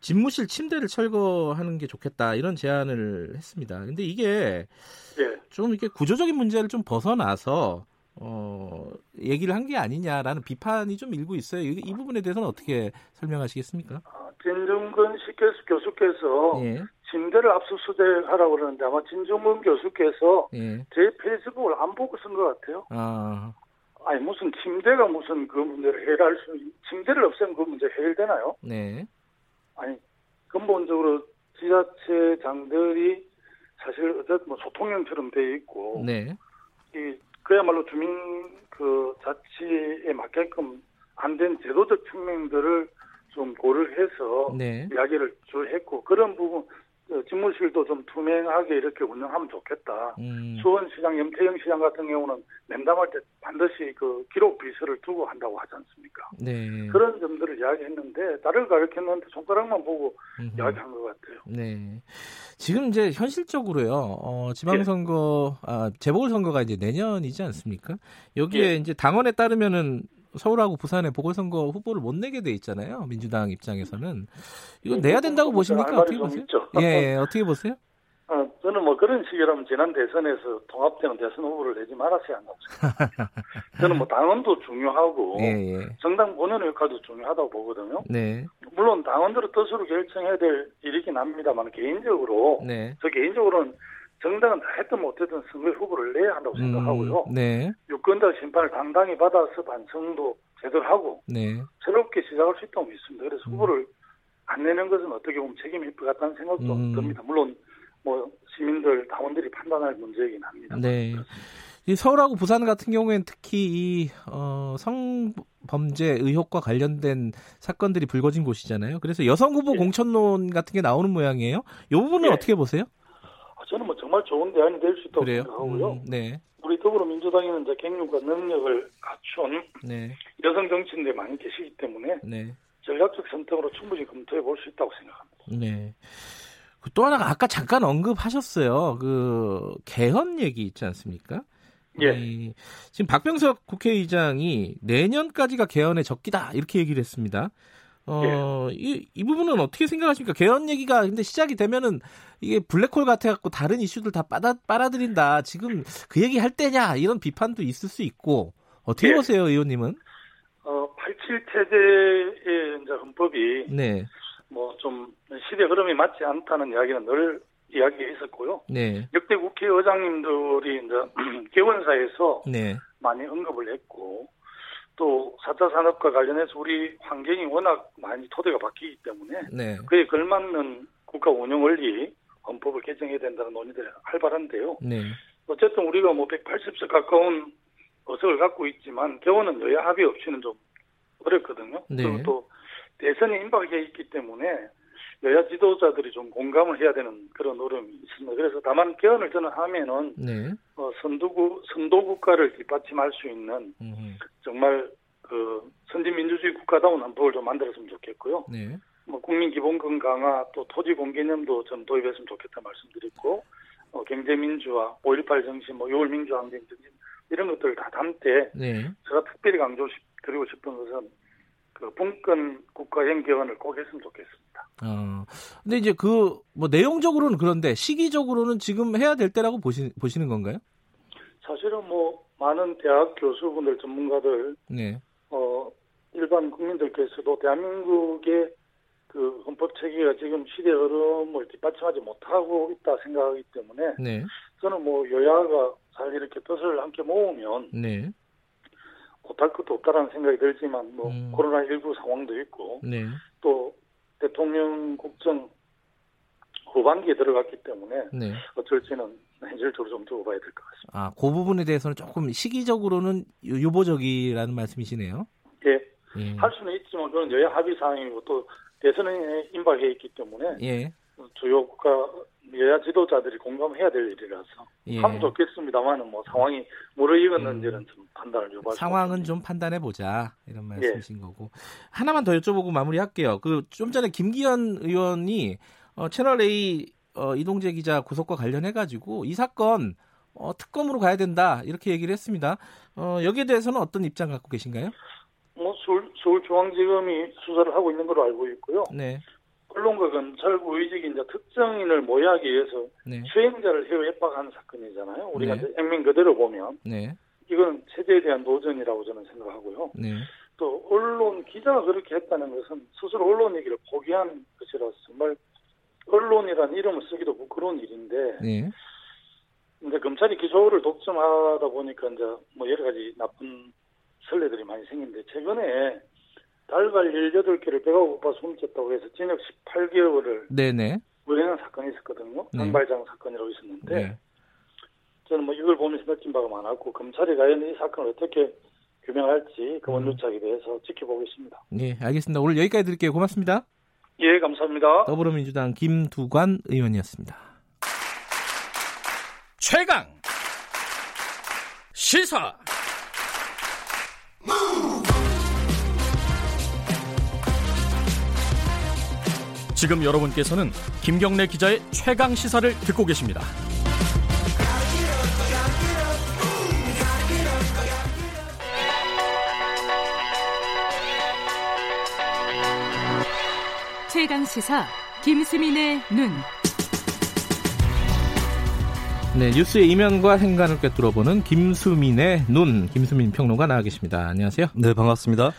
집무실 침대를 철거하는 게 좋겠다 이런 제안을 했습니다. 근데 이게 예. 좀 이렇게 구조적인 문제를 좀 벗어나서 어, 얘기를 한 게 아니냐라는 비판이 좀 일고 있어요. 이, 이 부분에 대해서는 어떻게 설명하시겠습니까? 진중근 식교수 교수께서 예, 침대를 압수수색하라고 그러는데 아마 진중근 교수께서 예. 제 페이스북을 안 보고 쓴 것 같아요. 아, 아니 무슨 침대가 무슨 그 문제를 해결할 수 침대를 없애면 그 문제 해결되나요? 네. 아니 근본적으로 지자체장들이 사실 어쨌든 뭐 소통형처럼 돼 있고 네. 이 그야말로 주민 그 자치에 맞게끔 안 된 제도적 측면들을 좀 고려해서 네. 이야기를 줄 했고 그런 부분 어, 집무실도 좀 투명하게 이렇게 운영하면 좋겠다. 음, 수원시장, 염태영 시장 같은 경우는 면담할 때 반드시 그 기록 비서를 두고 한다고 하지 않습니까? 네. 그런 점들을 이야기했는데 나를 가르쳤는데 손가락만 보고 음흠. 이야기한 것 같아요. 네. 지금 이제 현실적으로요, 어, 지방선거, 아, 재보궐선거가 이제 내년이지 않습니까? 여기에 예. 이제 당원에 따르면은 서울하고 부산에 보궐선거 후보를 못 내게 돼 있잖아요. 민주당 입장에서는. 이거 예, 내야 된다고 그 보십니까? 부분은 어떻게 할 말이 보세요? 예, 예, 어떻게 보세요? 어, 저는 뭐 그런 식이라면 지난 대선에서 통합되는 대선 후보를 내지 말았어야 한다고 생각합니다. 저는 뭐 당원도 중요하고 예, 예. 정당 본연의 역할도 중요하다고 보거든요. 네, 물론 당원들의 뜻으로 결정해야 될 일이긴 합니다만 개인적으로 네. 저 개인적으로는 정당은 다 했든 못했든 선거 후보를 내야 한다고 생각하고요. 음, 네, 유권자 심판을 당당히 받아서 반성도 제대로 하고 네. 새롭게 시작할 수 있다고 믿습니다. 그래서 후보를 안 내는 것은 어떻게 보면 책임이 있을 것 같다는 생각도 음. 듭니다. 물론 뭐 시민들 당원들이 판단할 문제이긴 합니다. 네. 이 서울하고 부산 같은 경우에는 특히 이 어, 성범죄 의혹과 관련된 사건들이 불거진 곳이잖아요. 그래서 여성 후보 예. 공천론 같은 게 나오는 모양이에요. 이 부분은 예. 어떻게 보세요? 아, 저는 뭐 정말 좋은 대안이 될 수 있다고 그래요? 생각하고요. 음, 네, 우리 더불어민주당에는 이제 경륜과 능력을 갖춘 네, 여성 정치인들이 많이 계시기 때문에 네, 전략적 선택으로 충분히 검토해 볼 수 있다고 생각합니다. 네. 그또 하나가 아까 잠깐 언급하셨어요. 그 개헌 얘기 있지 않습니까? 예. 이, 지금 박병석 국회의장이 내년까지가 개헌의 적기다 이렇게 얘기를 했습니다. 어, 이, 이 부분은 어떻게 생각하십니까? 개헌 얘기가 근데 시작이 되면은 이게 블랙홀 같아갖고 다른 이슈들 다 빨아, 빨아들인다. 지금 그 얘기 할 때냐 이런 비판도 있을 수 있고 어떻게 예. 보세요, 의원님은? 어, 87체제의 이제 헌법이 네, 뭐 좀 시대 흐름이 맞지 않다는 이야기는 늘 이야기했었고요. 네, 역대 국회의장님들이 이제 개원사에서 네, 많이 언급을 했고 또 4차 산업과 관련해서 우리 환경이 워낙 많이 토대가 바뀌기 때문에 네. 그에 걸맞는 국가 운영 원리 헌법을 개정해야 된다는 논의들이 활발한데요. 네. 어쨌든 우리가 뭐 180석 가까운 어석을 갖고 있지만 개원은 여야 합의 없이는 좀 어렵거든요. 네. 그리고 또 대선에 임박해 있기 때문에 여야 지도자들이 좀 공감을 해야 되는 그런 어려움이 있습니다. 그래서 다만 개헌을 저는 하면은 네. 어, 선도국 선도 국가를 뒷받침할 수 있는 음흠. 정말 그 선진 민주주의 국가다운 헌법을 좀 만들었으면 좋겠고요. 네. 뭐 국민 기본권 강화 또 토지 공개념도 좀 도입했으면 좋겠다 말씀드렸고 어, 경제 민주화, 5.18 정신, 뭐 6월 민주화 항쟁 정신 이런 것들을 다 담되 네. 제가 특별히 강조드리고 싶은 것은 그 분권 국가형 개헌을 꼭 했으면 좋겠습니다. 어. 근데 이제 그 뭐 내용적으로는 그런데 시기적으로는 지금 해야 될 때라고 보시, 보시는 건가요? 사실은 뭐 많은 대학 교수분들 전문가들 네. 어 일반 국민들께서도 대한민국의 그 헌법 체계가 지금 시대 흐름을 뒷받침하지 못하고 있다 생각하기 때문에 네. 저는 뭐 여야가 잘 이렇게 뜻을 함께 모으면 네. 못할 것도 없다라는 생각이 들지만 뭐 음. 코로나 19 상황도 있고 네. 또 대통령 국정 후반기에 들어갔기 때문에 네. 어쩔지는 현실적으로 좀 두고 봐야 될 것 같습니다. 아, 그 부분에 대해서는 조금 시기적으로는 유- 유보적이라는 말씀이시네요. 예, 예. 할 수는 있지만 그건 여야 합의 사항이고 또 대선에 임박해 있기 때문에 예. 주요 국가 여야 지도자들이 공감해야 될 일이라서 예. 하면 좋겠습니다만은 뭐 상황이 무르익었는지는 좀 판단을 요구할 수 상황은. 좀 판단해 보자 이런 말씀이신 거고 하나만 더 여쭤보고 마무리할게요. 그 좀 전에 김기현 의원이 어, 채널 A 어, 이동재 기자 구속과 관련해 가지고 이 사건 어, 특검으로 가야 된다 이렇게 얘기를 했습니다. 어, 여기에 대해서는 어떤 입장 갖고 계신가요? 뭐 서울중앙지검이 수사를 하고 있는 걸로 알고 있고요. 네, 언론과 검찰 고위직이 이제 특정인을 모의하기 위해서 네, 수행자를 해외 협박하는 사건이잖아요. 우리가 네. 액면 그대로 보면 네, 이건 체제에 대한 노전이라고 저는 생각하고요. 네, 또 언론 기자가 그렇게 했다는 것은 스스로 언론 얘기를 포기한 것이라서 정말 언론이라는 이름을 쓰기도 부끄러운 일인데 네, 이제 검찰이 기소를 독점하다 보니까 이제 뭐 여러 가지 나쁜 선례들이 많이 생긴데 최근에 달걀 18개를 배가 고파 숨졌다고 해서 징역 18개월을 네, 네, 물행한 사건이 있었거든요. 네. 당발장 사건이라고 있었는데 네. 저는 뭐 이걸 보면서 느낀 바가 많았고 검찰이 과연 이 사건을 어떻게 규명할지 그 원유착에 대해서 지켜보겠습니다. 네, 알겠습니다. 오늘 여기까지 드릴게요. 고맙습니다. 예, 감사합니다. 더불어민주당 김두관 의원이었습니다. 최강 시사 지금 여러분께서는 김경래 기자의 최강 시사를 듣고 계십니다. 최강 시사 김수민의 눈. 네, 뉴스의 이면과 행간을 꿰뚫어 보는 김수민의 눈, 김수민 평론가 나와 계십니다. 안녕하세요. 네, 반갑습니다.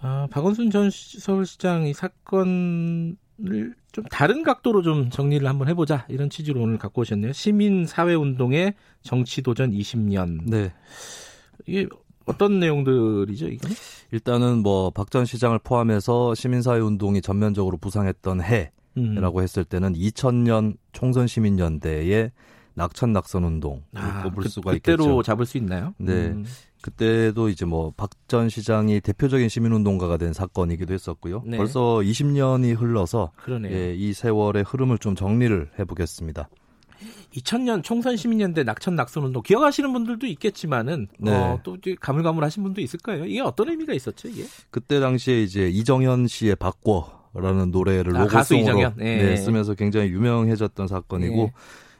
아, 박원순 전 시- 서울시장 이 사건을 좀 다른 각도로 좀 정리를 한번 해보자 이런 취지로 오늘 갖고 오셨네요. 시민 사회 운동의 정치 도전 20년. 네. 이게 어떤 내용들이죠, 이거? 일단은 뭐 박 전 시장을 포함해서 시민사회 운동이 전면적으로 부상했던 해라고 음. 했을 때는 2000년 총선 시민연대의 낙천 낙선 운동 아, 꼽을 그, 수가 그때로 있겠죠. 잡을 수 있나요? 네. 음. 그때도 이제 뭐 박 전 시장이 대표적인 시민운동가가 된 사건이기도 했었고요. 네. 벌써 20년이 흘러서. 예, 이 세월의 흐름을 좀 정리를 해보겠습니다. 2000년 총선 시민연대 낙천 낙선 운동 기억하시는 분들도 있겠지만은 네. 어, 또 가물가물하신 분도 있을 거예요. 이게 어떤 의미가 있었죠, 이게? 그때 당시에 이제 이정현 씨의 바꿔라는 노래를 아, 로고송으로? 예. 네, 쓰면서 굉장히 유명해졌던 사건이고 예.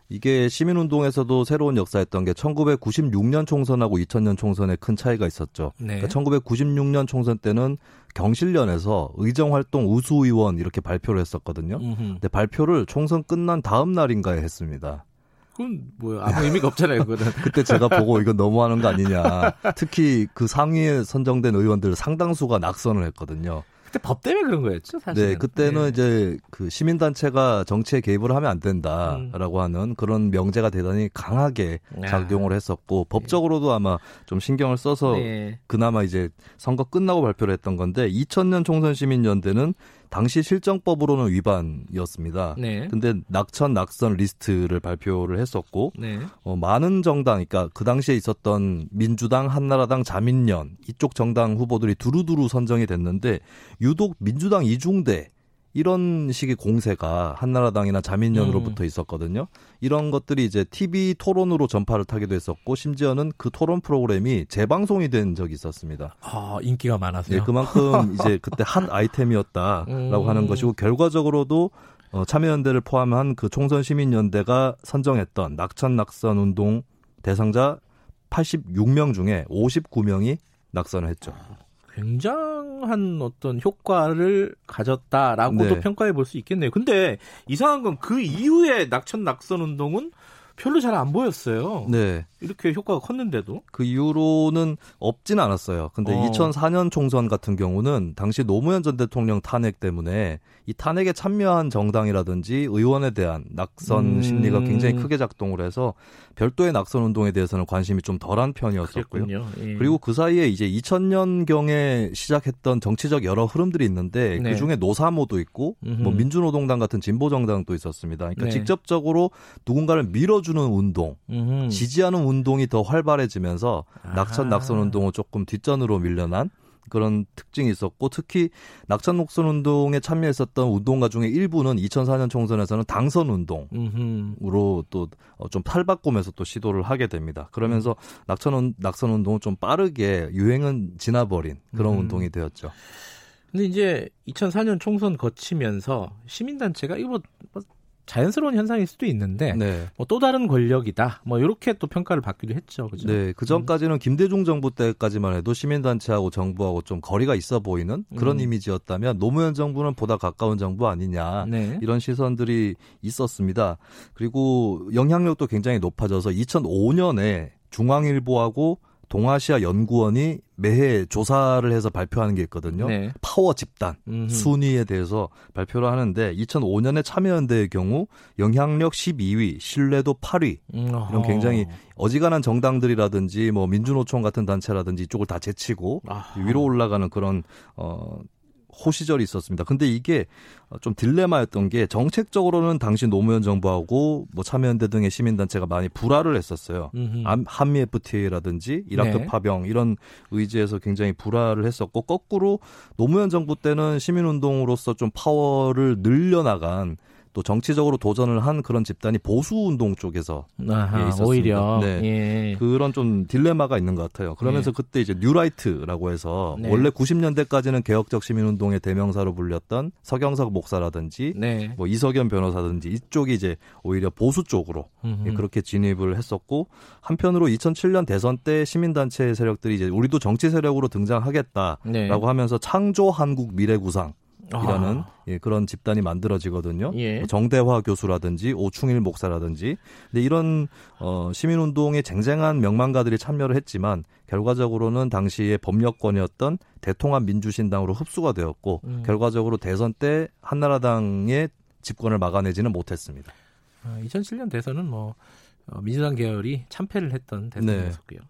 이게 시민운동에서도 새로운 역사였던 게 1996년 총선하고 2000년 총선에 큰 차이가 있었죠. 네. 그러니까 1996년 총선 때는 경실련에서 의정활동 우수의원 이렇게 발표를 했었거든요. 음흠. 근데 발표를 총선 끝난 다음 날인가에 했습니다. 그건 뭐야 아무 의미가 없잖아요, 그거는. 그때 제가 보고 이건 너무하는 거 아니냐. 특히 그 상위에 선정된 의원들 상당수가 낙선을 했거든요. 그때 법 때문에 그런 거였죠, 사실. 네, 그때는 이제 그 시민단체가 정치에 개입을 하면 안 된다라고 하는 그런 명제가 대단히 강하게 아. 작용을 했었고 법적으로도 아마 좀 신경을 써서 네. 그나마 이제 선거 끝나고 발표를 했던 건데 2000년 총선 시민연대는 당시 실정법으로는 위반이었습니다. 네. 근데 낙천 낙선 리스트를 발표를 했었고 네. 어, 많은 정당, 그러니까 그 당시에 있었던 민주당, 한나라당, 자민련 이쪽 정당 후보들이 두루두루 선정이 됐는데 유독 민주당 이중대 이런 식의 공세가 한나라당이나 자민련으로부터 있었거든요. 이런 것들이 이제 TV 토론으로 전파를 타기도 했었고 심지어는 그 토론 프로그램이 재방송이 된 적이 있었습니다. 아, 인기가 많아서요. 네, 그만큼 이제 그때 한 아이템이었다라고 음. 하는 것이고 결과적으로도 어, 참여연대를 포함한 그 총선 시민연대가 선정했던 낙천 낙선 운동 대상자 86명 중에 59명이 낙선을 했죠. 굉장한 어떤 효과를 가졌다라고도 네. 평가해 볼 수 있겠네요. 근데 이상한 건 그 이후에 낙천 낙선 운동은 별로 잘 안 보였어요. 네. 이렇게 효과가 컸는데도. 그 이후로는 없진 않았어요. 근데 어. 2004년 총선 같은 경우는 당시 노무현 전 대통령 탄핵 때문에 이 탄핵에 참여한 정당이라든지 의원에 대한 낙선 음. 심리가 굉장히 크게 작동을 해서 별도의 낙선 운동에 대해서는 관심이 좀 덜한 편이었었고요. 예. 그리고 그 사이에 이제 2000년 경에 시작했던 정치적 여러 흐름들이 있는데 네. 그 중에 노사모도 있고 음흠. 뭐 민주노동당 같은 진보 정당도 있었습니다. 그러니까 네. 직접적으로 누군가를 밀어 주는 운동, 음흠. 지지하는 운동이 더 활발해지면서 낙천 낙선 운동은 조금 뒷전으로 밀려난 그런 특징이 있었고 특히 낙천 녹선 운동에 참여했었던 운동가 중에 일부는 2004년 총선에서는 당선 운동 음흠. 으로 또 좀 탈바꿈해서 또 시도를 하게 됩니다. 그러면서 낙천 운- 낙선 운동은 좀 빠르게 유행은 지나버린 그런 음. 운동이 되었죠. 근데 이제 2004년 총선 거치면서 시민단체가 이거 뭐, 뭐 자연스러운 현상일 수도 있는데 네. 뭐또 다른 권력이다. 뭐 이렇게 또 평가를 받기도 했죠. 그죠? 네, 그 전까지는 김대중 정부 때까지만 해도 시민단체하고 정부하고 좀 거리가 있어 보이는 그런 음. 이미지였다면 노무현 정부는 보다 가까운 정부 아니냐 네. 이런 시선들이 있었습니다. 그리고 영향력도 굉장히 높아져서 2005년에 중앙일보하고 동아시아 연구원이 매해 조사를 해서 발표하는 게 있거든요. 네. 파워 집단 음흠. 순위에 대해서 발표를 하는데 2005년에 참여연대의 경우 영향력 12위, 신뢰도 8위 음, 이런 어허. 굉장히 어지간한 정당들이라든지 뭐 민주노총 같은 단체라든지 이쪽을 다 제치고 아하. 위로 올라가는 그런 어 호시절이 있었습니다. 근데 이게 좀 딜레마였던 게 정책적으로는 당시 노무현 정부하고 뭐 참여연대 등의 시민단체가 많이 불화를 했었어요. 음흠. 암- 한미 FTA라든지 이라크 네. 파병 이런 의지에서 굉장히 불화를 했었고 거꾸로 노무현 정부 때는 시민운동으로서 좀 파워를 늘려나간 또 정치적으로 도전을 한 그런 집단이 보수 운동 쪽에서 아하, 예, 있었습니다. 오히려 네. 예. 그런 좀 딜레마가 있는 것 같아요. 그러면서 네. 그때 이제 뉴라이트라고 해서 네. 원래 90년대까지는 개혁적 시민운동의 대명사로 불렸던 서경석 목사라든지 네. 뭐 이석연 변호사든지 이쪽이 이제 오히려 보수 쪽으로 음흠. 예, 그렇게 진입을 했었고 한편으로 2007년 대선 때 시민단체 세력들이 이제 우리도 정치 세력으로 등장하겠다라고 네. 하면서 창조 한국 미래 구상 이라는 아. 예, 그런 집단이 만들어지거든요. 예. 뭐 정대화 교수라든지 오충일 목사라든지. 근데 이런 어, 시민운동에 쟁쟁한 명망가들이 참여를 했지만 결과적으로는 당시의 법력권이었던 대통합 민주신당으로 흡수가 되었고 음. 결과적으로 대선 때 한나라당의 집권을 막아내지는 못했습니다. 아, 2007년 대선은 뭐 어, 민주당 계열이 참패를 했던 네. 대선이었고요.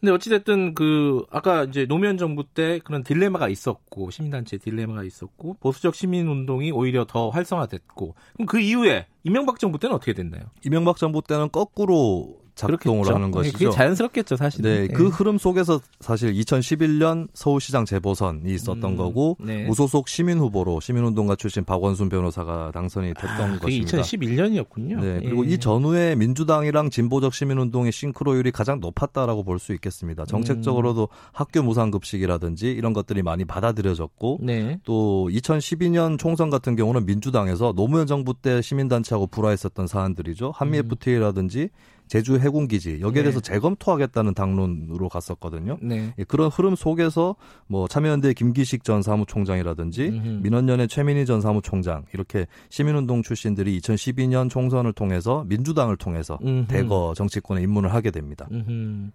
근데 어찌됐든 그 아까 이제 노무현 정부 때 그런 딜레마가 있었고 시민단체 딜레마가 있었고 보수적 시민운동이 오히려 더 활성화됐고 그럼 그 이후에 이명박 정부 때는 어떻게 됐나요? 이명박 정부 때는 거꾸로 작동을 그렇겠죠. 하는 예, 것이죠. 그게 자연스럽겠죠, 사실. 네, 그 흐름 속에서 사실 2011년 서울시장 재보선이 있었던 음, 거고 네. 무소속 시민 후보로 시민운동가 출신 박원순 변호사가 당선이 됐던 아, 그게 것입니다. 2011년이었군요. 네, 그리고 예. 이 전후에 민주당이랑 진보적 시민운동의 싱크로율이 가장 높았다라고 볼 수 있겠습니다. 정책적으로도 학교 무상급식이라든지 이런 것들이 많이 받아들여졌고 네. 또 2012년 총선 같은 경우는 민주당에서 노무현 정부 때 시민단체하고 불화했었던 사안들이죠. 한미 FTA라든지 제주 해군기지 여기에 네. 대해서 재검토하겠다는 당론으로 갔었거든요. 네. 예, 그런 흐름 속에서 뭐 참여연대 김기식 전 사무총장이라든지 음흠. 민원연의 최민희 전 사무총장 이렇게 시민운동 출신들이 2012년 총선을 통해서 민주당을 통해서 음흠. 대거 정치권에 입문을 하게 됩니다. 음흠.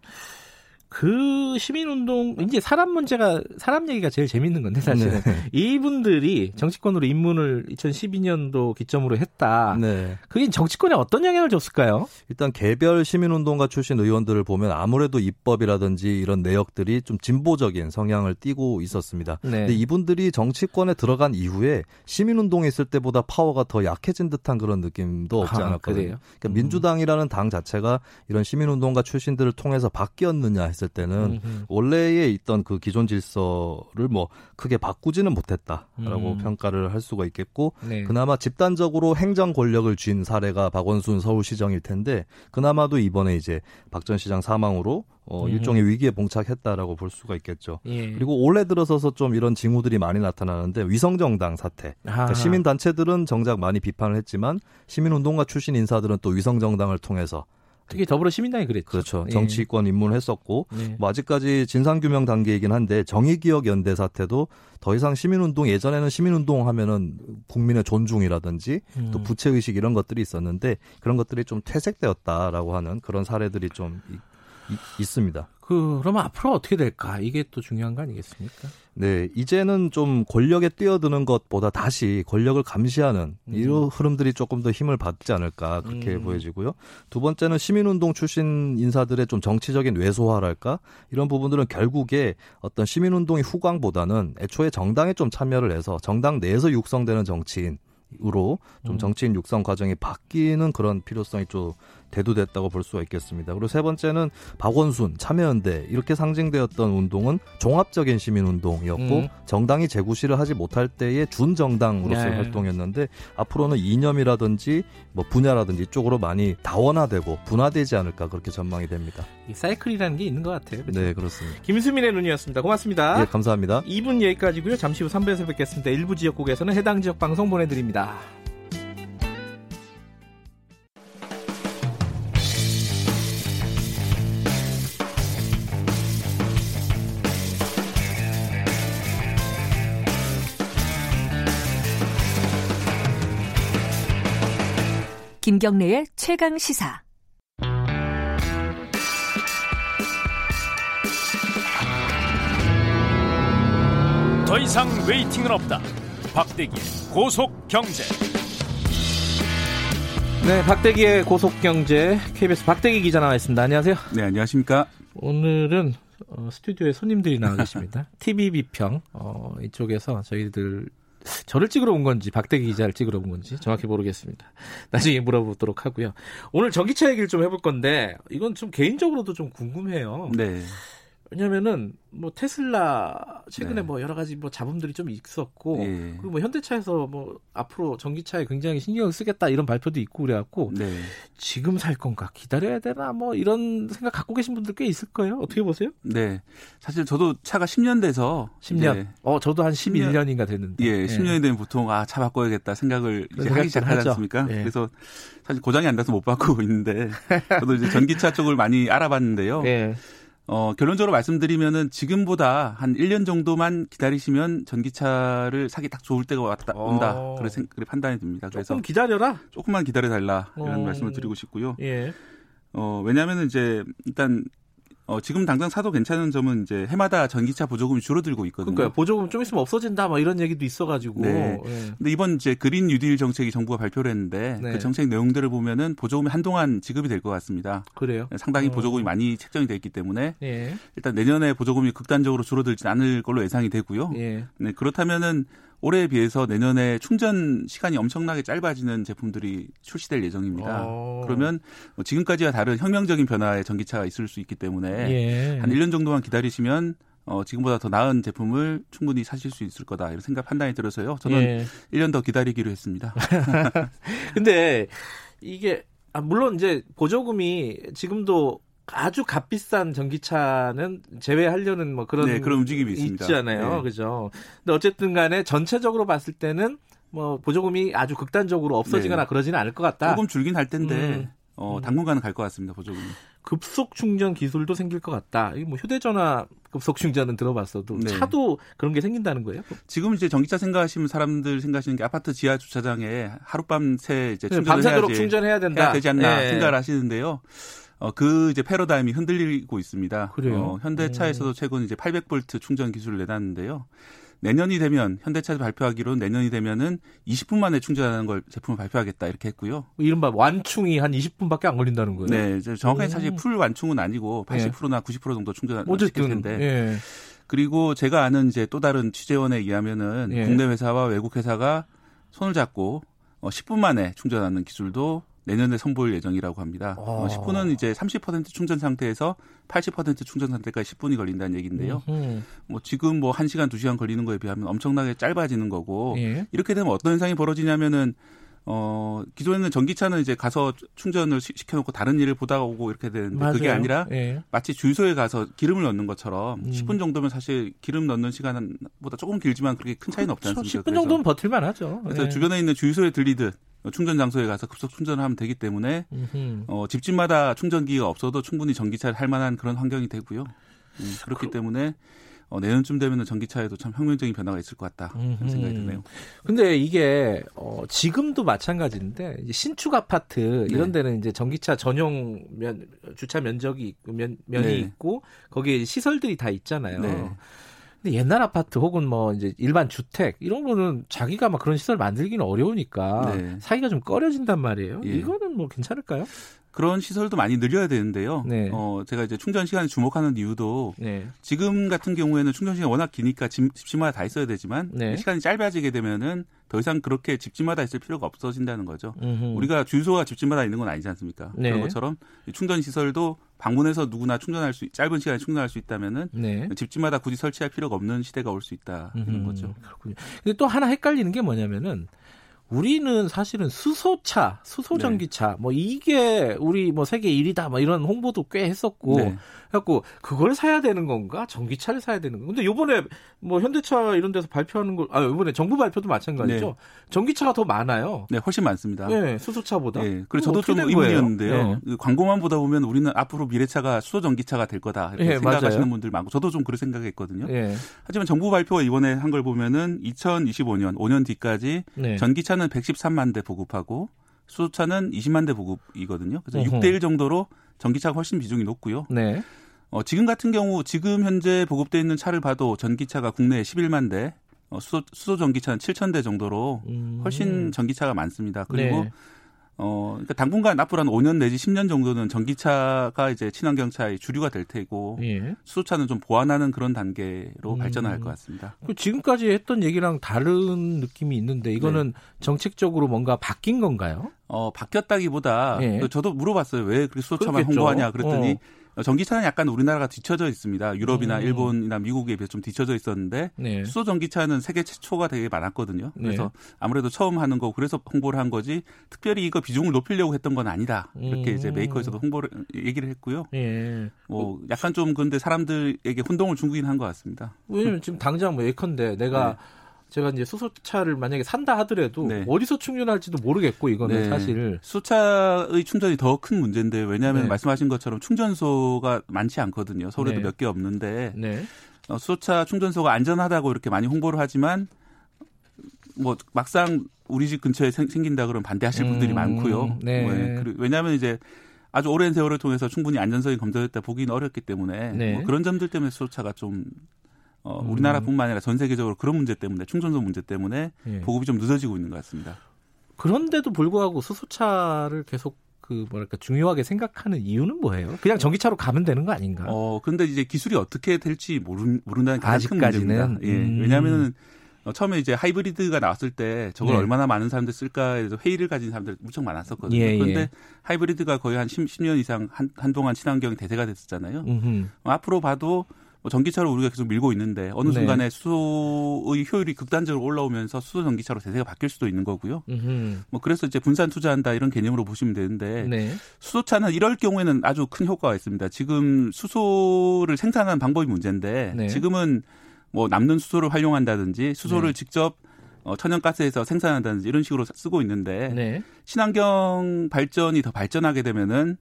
그 시민운동 이제 사람 문제가 사람 얘기가 제일 재밌는 건데 사실은 네. 이분들이 정치권으로 입문을 2012년도 기점으로 했다. 네. 그게 정치권에 어떤 영향을 줬을까요? 일단 개별 시민운동가 출신 의원들을 보면 아무래도 입법이라든지 이런 내역들이 좀 진보적인 성향을 띠고 있었습니다. 네. 근데 이분들이 정치권에 들어간 이후에 시민운동에 있을 때보다 파워가 더 약해진 듯한 그런 느낌도 없지 아, 않았거든요. 그래요? 그러니까 음. 민주당이라는 당 자체가 이런 시민운동가 출신들을 통해서 바뀌었느냐 했을 때는 음흠. 원래에 있던 그 기존 질서를 뭐 크게 바꾸지는 못했다라고 음. 평가를 할 수가 있겠고 네. 그나마 집단적으로 행정 권력을 쥔 사례가 박원순 서울시장일 텐데 그나마도 이번에 이제 박 전 시장 사망으로 어, 음. 일종의 위기에 봉착했다라고 볼 수가 있겠죠. 예. 그리고 올해 들어서서 좀 이런 징후들이 많이 나타나는데 위성정당 사태. 그러니까. 시민단체들은 정작 많이 비판을 했지만 시민운동가 출신 인사들은 또 위성정당을 통해서 특히 더불어시민당이 그랬죠. 그렇죠. 예. 정치권 입문을 했었고 네. 뭐 아직까지 진상규명 단계이긴 한데 정의기억 연대 사태도 더 이상 시민운동 예전에는 시민운동 하면은 국민의 존중이라든지 음. 또 부채의식 이런 것들이 있었는데 그런 것들이 좀 퇴색되었다라고 하는 그런 사례들이 좀 있습니다. 그 그러면 앞으로 어떻게 될까? 이게 또 중요한 거 아니겠습니까? 네, 이제는 좀 권력에 뛰어드는 것보다 다시 권력을 감시하는 이런 흐름들이 조금 더 힘을 받지 않을까 그렇게 음. 보여지고요. 두 번째는 시민운동 출신 인사들의 좀 정치적인 외소화랄까 이런 부분들은 결국에 어떤 시민운동의 후광보다는 애초에 정당에 좀 참여를 해서 정당 내에서 육성되는 정치인. 으로 좀 음. 정치인 육성 과정이 바뀌는 그런 필요성이 좀 대두됐다고 볼 수가 있겠습니다. 그리고 세 번째는 박원순, 참여연대 이렇게 상징되었던 운동은 종합적인 시민 운동이었고 음. 정당이 재구시를 하지 못할 때의 준정당으로서의 네. 활동이었는데 앞으로는 이념이라든지 뭐 분야라든지 이쪽으로 많이 다원화되고 분화되지 않을까 그렇게 전망이 됩니다. 이 사이클이라는 게 있는 것 같아요. 그렇죠? 네, 그렇습니다. 김수민의 눈이었습니다. 고맙습니다. 예, 감사합니다. 2분 여기까지고요. 잠시 후 3부에서 뵙겠습니다. 일부 지역국에서는 해당 지역 방송 보내드립니다. 김경래의 최강 시사. 더 이상 웨이팅은 없다. 박대기의 고속 경제. 네, 박대기의 고속 경제 KBS 박대기 기자 나와 있습니다. 안녕하세요. 네, 안녕하십니까. 오늘은 어, 스튜디오에 손님들이 나와 계십니다. TV 비평 어, 이쪽에서 저희들 저를 찍으러 온 건지 박대기 기자를 찍으러 온 건지 정확히 모르겠습니다. 나중에 물어보도록 하고요. 오늘 전기차 얘기를 좀 해볼 건데 이건 좀 개인적으로도 좀 궁금해요. 네. 왜냐면은 뭐 테슬라 최근에 네. 뭐 여러 가지 뭐 잡음들이 좀 있었고 예. 그리고 뭐 현대차에서 뭐 앞으로 전기차에 굉장히 신경을 쓰겠다 이런 발표도 있고 그래갖고 네. 지금 살 건가 기다려야 되나 뭐 이런 생각 갖고 계신 분들 꽤 있을 거예요. 어떻게 보세요? 네. 사실 저도 차가 10년 돼서 10년. 이제 어 저도 한 11년 인가 됐는데. 예, 10년이 되면 보통 아, 차 바꿔야겠다 생각을 이제 하기 시작하지 하죠. 않습니까? 예. 그래서 사실 고장이 안 나서 못 바꾸고 있는데 저도 이제 전기차 쪽을 많이 알아봤는데요. 예. 어, 결론적으로 말씀드리면은 지금보다 한 1년 정도만 기다리시면 전기차를 사기 딱 좋을 때가 왔다 온다. 어. 그런 생, 그런 판단이 듭니다. 그래서 조금 기다려라. 조금만 기다려 달라 이런 어. 말씀을 드리고 싶고요. 예. 어, 왜냐면은 이제 일단 어, 지금 당장 사도 괜찮은 점은 이제 해마다 전기차 보조금이 줄어들고 있거든요. 그러니까 보조금 좀 있으면 없어진다 뭐 이런 얘기도 있어가지고. 네. 예. 근데 이번 이제 그린 뉴딜 정책이 정부가 발표를 했는데 네. 그 정책 내용들을 보면은 보조금이 한동안 지급이 될 것 같습니다. 그래요. 상당히 어. 보조금이 많이 책정이 돼 있기 때문에 예. 일단 내년에 보조금이 극단적으로 줄어들지 않을 걸로 예상이 되고요. 예. 네, 그렇다면은 올해에 비해서 내년에 충전 시간이 엄청나게 짧아지는 제품들이 출시될 예정입니다. 어. 그러면 뭐 지금까지와 다른 혁명적인 변화의 전기차가 있을 수 있기 때문에 예. 한 1년 정도만 기다리시면 어, 지금보다 더 나은 제품을 충분히 사실 수 있을 거다 이런 생각 판단이 들어서요. 저는 예. 1년 더 기다리기로 했습니다. 근데 이게 아, 물론 이제 보조금이 지금도 아주 값비싼 전기차는 제외하려는 뭐 그런 네, 그런 움직임이 있습니다. 있잖아요. 네. 그죠? 근데 어쨌든 간에 전체적으로 봤을 때는 뭐 보조금이 아주 극단적으로 없어지거나 네. 그러지는 않을 것 같다. 조금 줄긴 할 텐데 음. 어, 당분간은 갈 것 같습니다. 보조금이. 급속 충전 기술도 생길 것 같다. 이뭐 휴대전화 급속 충전은 들어봤어도 네. 차도 그런 게 생긴다는 거예요? 지금 이제 전기차 생각하시면 사람들 생각하시는 게 아파트 지하 주차장에 하룻밤 새 이제 네, 충전을 밤새도록 해야지 충전해야 된다. 되지 않나 예. 생각을 하시는데요. 어, 그 이제 패러다임이 흔들리고 있습니다. 그래요? 어, 현대차에서도 음. 최근 이제 800볼트 충전 기술을 내놨는데요. 내년이 되면 현대차에서 발표하기로는 내년이 되면은 20분 만에 충전하는 걸 제품을 발표하겠다 이렇게 했고요. 이른바 완충이 한 20분밖에 안 걸린다는 거예요. 네, 정확하게 오. 사실 풀 완충은 아니고 예. 80%나 90% 정도 충전할 어쨌든 텐데. 예. 그리고 제가 아는 이제 또 다른 취재원에 의하면은 예. 국내 회사와 외국 회사가 손을 잡고 어, 10분 만에 충전하는 기술도 내년에 선보일 예정이라고 합니다. 어, 아. 10분은 이제 30% 충전 상태에서 80% 충전 상태까지 10분이 걸린다는 얘기인데요. 음흠. 뭐 지금 뭐 1시간, 2시간 걸리는 거에 비하면 엄청나게 짧아지는 거고 예. 이렇게 되면 어떤 현상이 벌어지냐면은 어 기존에는 전기차는 이제 가서 충전을 시- 시켜놓고 다른 일을 보다가 오고 이렇게 되는데 그게 맞아요. 아니라 예. 마치 주유소에 가서 기름을 넣는 것처럼 음. 10분 정도면 사실 기름 넣는 시간보다 조금 길지만 그렇게 큰 차이는 없지 그렇죠. 않습니까? 10분 정도는 버틸만 하죠. 그래서 예. 주변에 있는 주유소에 들리듯 충전 장소에 가서 급속 충전을 하면 되기 때문에 음흠. 어, 집집마다 충전기가 없어도 충분히 전기차를 할 만한 그런 환경이 되고요. 음, 그렇기 때문에 어, 내년쯤 되면은 전기차에도 참 혁명적인 변화가 있을 것 같다 그런 생각이 드네요. 근데 이게 어, 지금도 마찬가지인데 신축 아파트 이런 네. 데는 이제 전기차 전용 면 주차 면적이 면, 면이 네. 있고 거기에 시설들이 다 있잖아요. 네. 근데 옛날 아파트 혹은 뭐 이제 일반 주택 이런 거는 자기가 막 그런 시설 만들기는 어려우니까 네. 사기가 좀 꺼려진단 말이에요. 예. 이거는 뭐 괜찮을까요? 그런 시설도 많이 늘려야 되는데요. 네. 어, 제가 이제 충전 시간에 주목하는 이유도 네. 지금 같은 경우에는 충전 시간이 워낙 기니까 집, 집집마다 다 있어야 되지만 네. 시간이 짧아지게 되면은 더 이상 그렇게 집집마다 있을 필요가 없어진다는 거죠. 음흠. 우리가 주유소가 집집마다 있는 건 아니지 않습니까? 네. 그런 것처럼 이 충전 시설도 방문해서 누구나 충전할 수 짧은 시간에 충전할 수 있다면은 네. 집집마다 굳이 설치할 필요가 없는 시대가 올 수 있다 이런 음흠, 거죠. 그렇군요. 근데 또 하나 헷갈리는 게 뭐냐면은 우리는 사실은 수소차, 수소 네. 전기차 뭐 이게 우리 뭐 세계 1위다 뭐 이런 홍보도 꽤 했었고 네. 해갖고 그걸 사야 되는 건가 전기차를 사야 되는 건가 근데 요번에 뭐 현대차 이런 데서 발표하는 걸 아 요번에 정부 발표도 마찬가지죠 네. 전기차가 더 많아요 네, 훨씬 많습니다. 네 수소차보다 네, 그래서 그럼 저도 좀? 의문이었는데요. 네. 그 광고만 보다 보면 우리는 앞으로 미래차가 수소 전기차가 될 거다 이렇게 예, 생각하시는 맞아요. 분들 많고 저도 좀 그런 생각했거든요. 예. 하지만 정부 발표가 이번에 한 걸 보면은 2025년 5년 뒤까지 네. 전기차는 113만 대 보급하고 수소차는 20만 대 보급이거든요. 그래서 어허. 6대 1 정도로 전기차가 훨씬 비중이 높고요. 네. 어, 지금 같은 경우 지금 현재 보급돼 있는 차를 봐도 전기차가 국내에 11만 대, 어, 수소, 수소 전기차는 7천 대 정도로 훨씬 전기차가 많습니다. 그리고 음. 네. 어, 그러니까 당분간 앞으로 한 5년 내지 10년 정도는 전기차가 이제 친환경차의 주류가 될 테고 예. 수소차는 좀 보완하는 그런 단계로 음. 발전할 것 같습니다. 그 지금까지 했던 얘기랑 다른 느낌이 있는데 이거는 정책적으로 뭔가 바뀐 건가요? 어, 바뀌었다기보다 예. 그 저도 물어봤어요. 왜 그렇게 수소차만 그렇겠죠. 홍보하냐 그랬더니 어. 어, 전기차는 약간 우리나라가 뒤쳐져 있습니다. 유럽이나 음. 일본이나 미국에 비해서 좀 뒤쳐져 있었는데 네. 수소 전기차는 세계 최초가 되게 많았거든요. 그래서 네. 아무래도 처음 하는 거고 그래서 홍보를 한 거지 특별히 이거 비중을 높이려고 했던 건 아니다. 이렇게 음. 이제 메이커에서도 홍보를 얘기를 했고요. 예. 뭐 약간 좀 근데 사람들에게 혼동을 주긴 한것 같습니다. 왜냐면 지금 당장 뭐 예컨대 내가 제가 이제 수소차를 만약에 산다 하더라도 어디서 충전할지도 모르겠고 이거는 네. 사실 수차의 충전이 더 큰 문제인데 왜냐하면 네. 말씀하신 것처럼 충전소가 많지 않거든요. 서울에도 네. 몇개 없는데 네. 어, 수차 충전소가 안전하다고 이렇게 많이 홍보를 하지만 뭐 막상 우리 집 근처에 생, 긴다 그러면 반대하실 분들이 음, 많고요. 네. 그리고 왜냐하면 이제 아주 오랜 세월을 통해서 충분히 안전성이 검토됐다 보기는 어렵기 때문에 네. 뭐 그런 점들 때문에 수소차가 좀 어, 음. 우리나라뿐만 아니라 전 세계적으로 그런 문제 때문에 충전소 문제 때문에 예. 보급이 좀 늦어지고 있는 것 같습니다. 그런데도 불구하고 수소차를 계속 그 뭐랄까 중요하게 생각하는 이유는 뭐예요? 그냥 전기차로 가면 되는 거 아닌가? 어, 근데 이제 기술이 어떻게 될지 모르, 모른다는 게 가장 큰 아직까지는? 문제입니다. 예. 음. 왜냐하면은 어, 처음에 이제 하이브리드가 나왔을 때 저걸 네. 얼마나 많은 사람들 쓸까에 대해서 회의를 가진 사람들 무척 많았었거든요. 예, 그런데 예. 하이브리드가 거의 한 10, 년 이상 한, 한동안 친환경이 대세가 됐었잖아요. 음흠. 어, 앞으로 봐도 뭐 전기차로 우리가 계속 밀고 있는데 어느 네. 순간에 수소의 효율이 극단적으로 올라오면서 수소 전기차로 대세가 바뀔 수도 있는 거고요. 음흠. 뭐 그래서 이제 분산 투자한다 이런 개념으로 보시면 되는데 네. 수소차는 이럴 경우에는 아주 큰 효과가 있습니다. 지금 수소를 생산하는 방법이 문제인데 네. 지금은 뭐 남는 수소를 활용한다든지 수소를 네. 직접 어, 천연가스에서 생산한다든지 이런 식으로 쓰고 있는데 네. 친환경 발전이 더 발전하게 되면은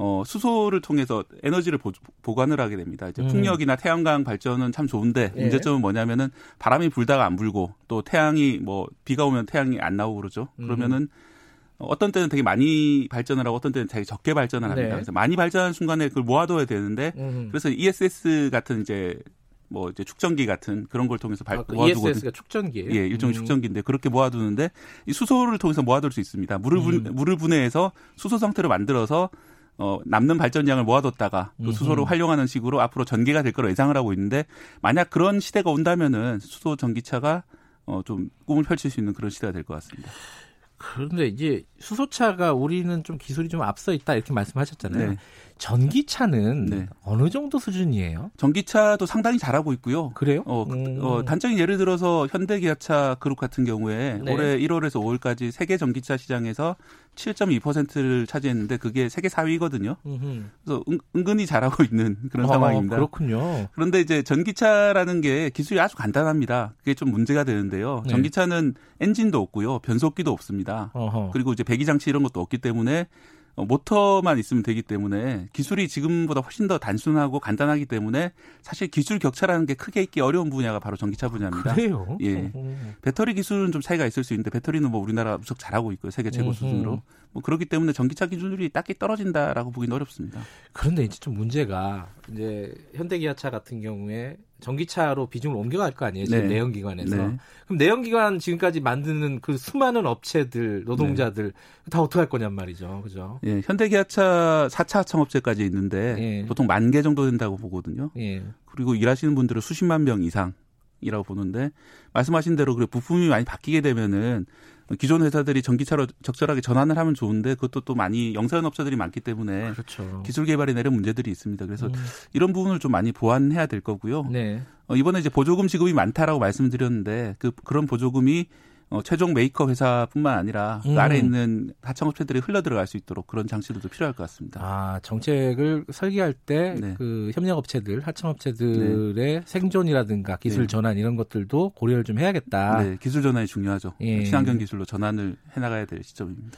어, 수소를 통해서 에너지를 보, 보관을 하게 됩니다. 이제 음. 풍력이나 태양광 발전은 참 좋은데 예. 문제점은 뭐냐면은 바람이 불다가 안 불고 또 태양이 뭐 비가 오면 태양이 안 나오고 그러죠. 음. 그러면은 어떤 때는 되게 많이 발전을 하고 어떤 때는 되게 적게 발전을 합니다. 네. 그래서 많이 발전한 순간에 그걸 모아둬야 되는데 음. 그래서 ESS 같은 이제 뭐 이제 축전기 같은 그런 걸 통해서 발, 아, 그 모아두거든요. ESS가 축전기예요? 예, 일종의 음. 축전기인데 그렇게 모아두는데 이 수소를 통해서 모아둘 수 있습니다. 물을 분, 음. 물을 분해해서 수소 상태로 만들어서 어, 남는 발전량을 모아뒀다가 그 수소를 음흠. 활용하는 식으로 앞으로 전기가 될 거로 예상을 하고 있는데 만약 그런 시대가 온다면은 수소 전기차가 어, 좀 꿈을 펼칠 수 있는 그런 시대가 될 것 같습니다. 그런데 이제 수소차가 우리는 좀 기술이 좀 앞서 있다 이렇게 말씀하셨잖아요. 네. 전기차는 네. 어느 정도 수준이에요? 전기차도 상당히 잘하고 있고요. 그래요? 어, 그- 음. 어, 단적인 예를 들어서 현대기아차 그룹 같은 경우에 네. 올해 1월에서 5월까지 세계 전기차 시장에서 7.2%를 차지했는데 그게 세계 4위거든요. 음흠. 그래서 은, 은근히 잘하고 있는 그런 어, 상황입니다. 그렇군요. 그런데 이제 전기차라는 게 기술이 아주 간단합니다. 그게 좀 문제가 되는데요. 네. 전기차는 엔진도 없고요. 변속기도 없습니다. 어허. 그리고 이제 배기 장치 이런 것도 없기 때문에 어, 모터만 있으면 되기 때문에 기술이 지금보다 훨씬 더 단순하고 간단하기 때문에 사실 기술 격차라는 게 크게 있기 어려운 분야가 바로 전기차 분야입니다. 그래요? 예. 어. 배터리 기술은 좀 차이가 있을 수 있는데 배터리는 뭐 우리나라 무척 잘하고 있고요. 세계 최고. 수준으로. 뭐 그렇기 때문에 전기차 기술이 딱히 떨어진다라고 보기는 어렵습니다. 그런데 이제 좀 문제가 이제 현대기아차 같은 경우에 전기차로 비중을 옮겨갈 거 아니에요 지금 네. 내연기관에서 네. 그럼 내연기관 지금까지 만드는 그 수많은 업체들 노동자들 네. 다 어떻게 할 거냔 말이죠 그죠 예, 현대기아차 4차 하청업체까지 있는데 예. 보통 만 개 정도 된다고 보거든요. 예. 그리고 일하시는 분들은 수십만 명 이상이라고 보는데 말씀하신 대로 그 부품이 많이 바뀌게 되면은 기존 회사들이 전기차로 적절하게 전환을 하면 좋은데 그것도 또 많이 영세한 업체들이 많기 때문에 그렇죠 기술 개발에 내는 문제들이 있습니다. 그래서 음. 이런 부분을 좀 많이 보완해야 될 거고요. 네 어, 이번에 이제 보조금 지급이 많다라고 말씀드렸는데 그 그런 보조금이 어, 최종 메이커 회사뿐만 아니라 그 음. 아래 있는 하청업체들이 흘러 들어갈 수 있도록 그런 장치들도 필요할 것 같습니다. 아, 정책을 설계할 때 네. 그 협력업체들, 하청업체들의 생존이라든가 기술 네. 전환 이런 것들도 고려를 좀 해야겠다. 네, 기술 전환이 중요하죠. 예. 친환경 기술로 전환을 해나가야 될 시점입니다.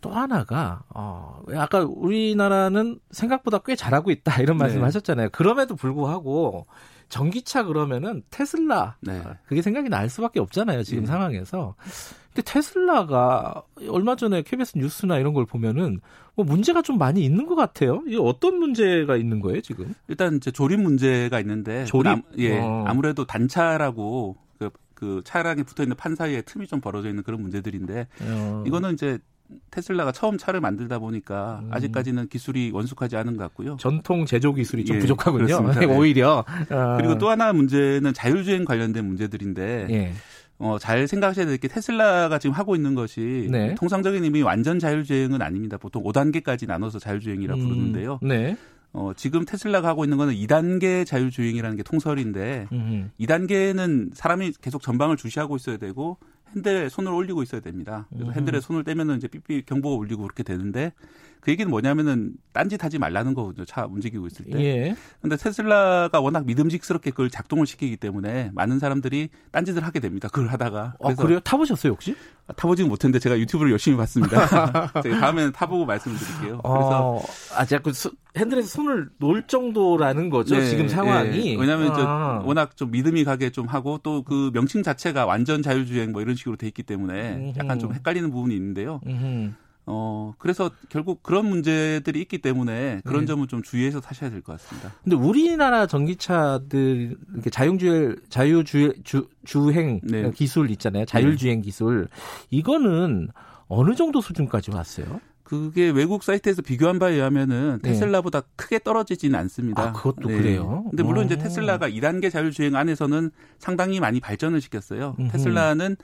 또 하나가 어, 아까 우리나라는 생각보다 꽤 잘하고 있다 이런 네. 말씀하셨잖아요. 그럼에도 불구하고 전기차 그러면은 테슬라 네. 그게 생각이 날 수밖에 없잖아요 지금 예. 상황에서. 근데 테슬라가 얼마 전에 KBS 뉴스나 이런 걸 보면은 뭐 문제가 좀 많이 있는 것 같아요. 이게 어떤 문제가 있는 거예요 지금? 일단 이제 조립 문제가 있는데 조립? 남- 예, 어. 아무래도 단차라고 그, 그 차량에 붙어 있는 판 사이에 틈이 좀 벌어져 있는 그런 문제들인데 어, 이거는 이제 테슬라가 처음 차를 만들다 보니까 음. 아직까지는 기술이 원숙하지 않은 것 같고요. 전통 제조 기술이 좀 예, 부족하군요. 네. 오히려 어, 그리고 또 하나 문제는 자율주행 관련된 문제들인데 예. 어, 잘 생각하셔야 될 게 테슬라가 지금 하고 있는 것이 네. 통상적인 의미 완전 자율주행은 아닙니다. 보통 5단계까지 나눠서 자율주행이라 고 음, 부르는데요. 네. 어, 지금 테슬라가 하고 있는 거는 2단계 자율주행이라는 게 통설인데 음, 2단계는 사람이 계속 전방을 주시하고 있어야 되고 핸들에 손을 올리고 있어야 됩니다. 그래서 음. 핸들에 손을 떼면은 이제 삐삐 경보가 울리고 그렇게 되는데 그 얘기는 뭐냐면은 딴짓 하지 말라는 거거든요. 차 움직이고 있을 때. 예. 근데 테슬라가 워낙 믿음직스럽게 그걸 작동을 시키기 때문에 많은 사람들이 딴짓을 하게 됩니다. 그걸 하다가. 아, 그래요? 타보셨어요 혹시? 타보지는 못했는데 제가 유튜브를 열심히 봤습니다. 제가 다음에는 타보고 말씀드릴게요. 그래서 어, 아, 제가 그 수- 핸들에서 손을 놓을 정도라는 거죠 네, 지금 상황이. 예. 왜냐하면 아. 워낙 좀 믿음이 가게 좀 하고 또 그 명칭 자체가 완전 자율주행 뭐 이런 식으로 돼 있기 때문에 약간 좀 음흠. 헷갈리는 부분이 있는데요. 음흠. 어 그래서 결국 그런 문제들이 있기 때문에 그런 네. 점은 좀 주의해서 타셔야 될 것 같습니다. 근데 우리나라 전기차들 이렇게 자율주행 자유주 주, 주행 네. 기술 있잖아요. 자율주행 기술 이거는 어느 정도 수준까지 왔어요? 그게 외국 사이트에서 비교한 바에 의하면은 네. 테슬라보다 크게 떨어지지는 않습니다. 아, 그것도 그래요? 근데 물론 이제 오. 테슬라가 2단계 자율주행 안에서는 상당히 많이 발전을 시켰어요. 음흠. 테슬라는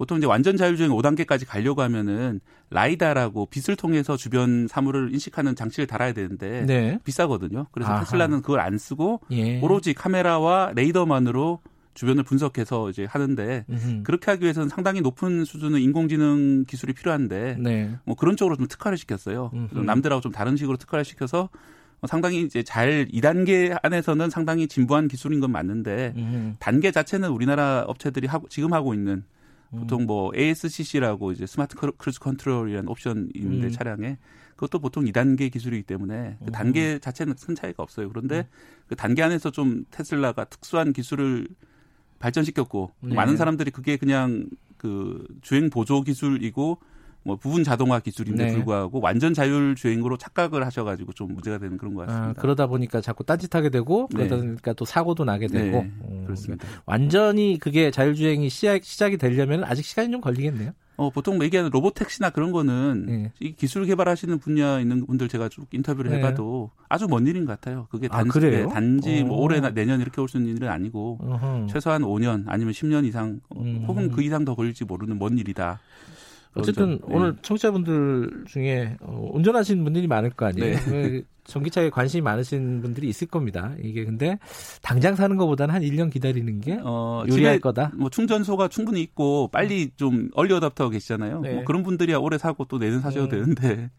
보통 이제 완전 자율주행 5단계까지 가려고 하면은 라이다라고 빛을 통해서 주변 사물을 인식하는 장치를 달아야 되는데 네. 비싸거든요. 그래서 아하. 테슬라는 그걸 안 쓰고 예. 오로지 카메라와 레이더만으로 주변을 분석해서 이제 하는데 음흠. 그렇게 하기 위해서는 상당히 높은 수준의 인공지능 기술이 필요한데 네. 뭐 그런 쪽으로 좀 특화를 시켰어요. 좀 남들하고 좀 다른 식으로 특화를 시켜서 어, 상당히 이제 잘 2단계 안에서는 상당히 진부한 기술인 건 맞는데 음흠. 단계 자체는 우리나라 업체들이 하고 지금 하고 있는 음. 보통 뭐 ASCC라고 이제 smart cru- cruise control이라는 옵션이 있는데 음. 차량에 그것도 보통 2단계 기술이기 때문에 그 음. 단계 자체는 큰 차이가 없어요. 그런데 그 단계 안에서 좀 테슬라가 특수한 기술을 발전시켰고 네. 많은 사람들이 그게 그냥 그 주행 보조 기술이고 뭐 부분 자동화 기술인데 네. 불구하고 완전 자율 주행으로 착각을 하셔가지고 좀 문제가 되는 그런 것 같습니다. 아, 그러다 보니까 자꾸 딴짓하게 되고 그러다 네. 보니까 또 사고도 나게 되고 네, 음, 그렇습니다. 완전히 그게 자율 주행이 시작, 시작이 되려면 아직 시간이 좀 걸리겠네요. 어, 보통 얘기하는 로봇 택시나 그런 거는 네. 이 기술 개발하시는 분야 있는 분들 제가 쭉 인터뷰를 네. 해봐도 아주 먼 일인 것 같아요. 그게 아, 단지, 그래요? 네, 단지 뭐 어. 올해나 내년 이렇게 올 수 있는 일은 아니고 어허. 최소한 5년 아니면 10년 이상 어, 음. 혹은 그 이상 더 걸릴지 모르는 먼 일이다. 어쨌든 그런 점, 네. 오늘 청취자분들 중에 어, 운전하시는 분들이 많을 거 아니에요. 네. 왜 전기차에 관심이 많으신 분들이 있을 겁니다. 이게 근데 당장 사는 것보다는 한 1년 기다리는 게 어, 유리할 거다. 뭐 충전소가 충분히 있고 빨리 좀 얼리 어답터 계시잖아요. 네. 뭐 그런 분들이야 오래 사고 또 내년 사셔도 음. 되는데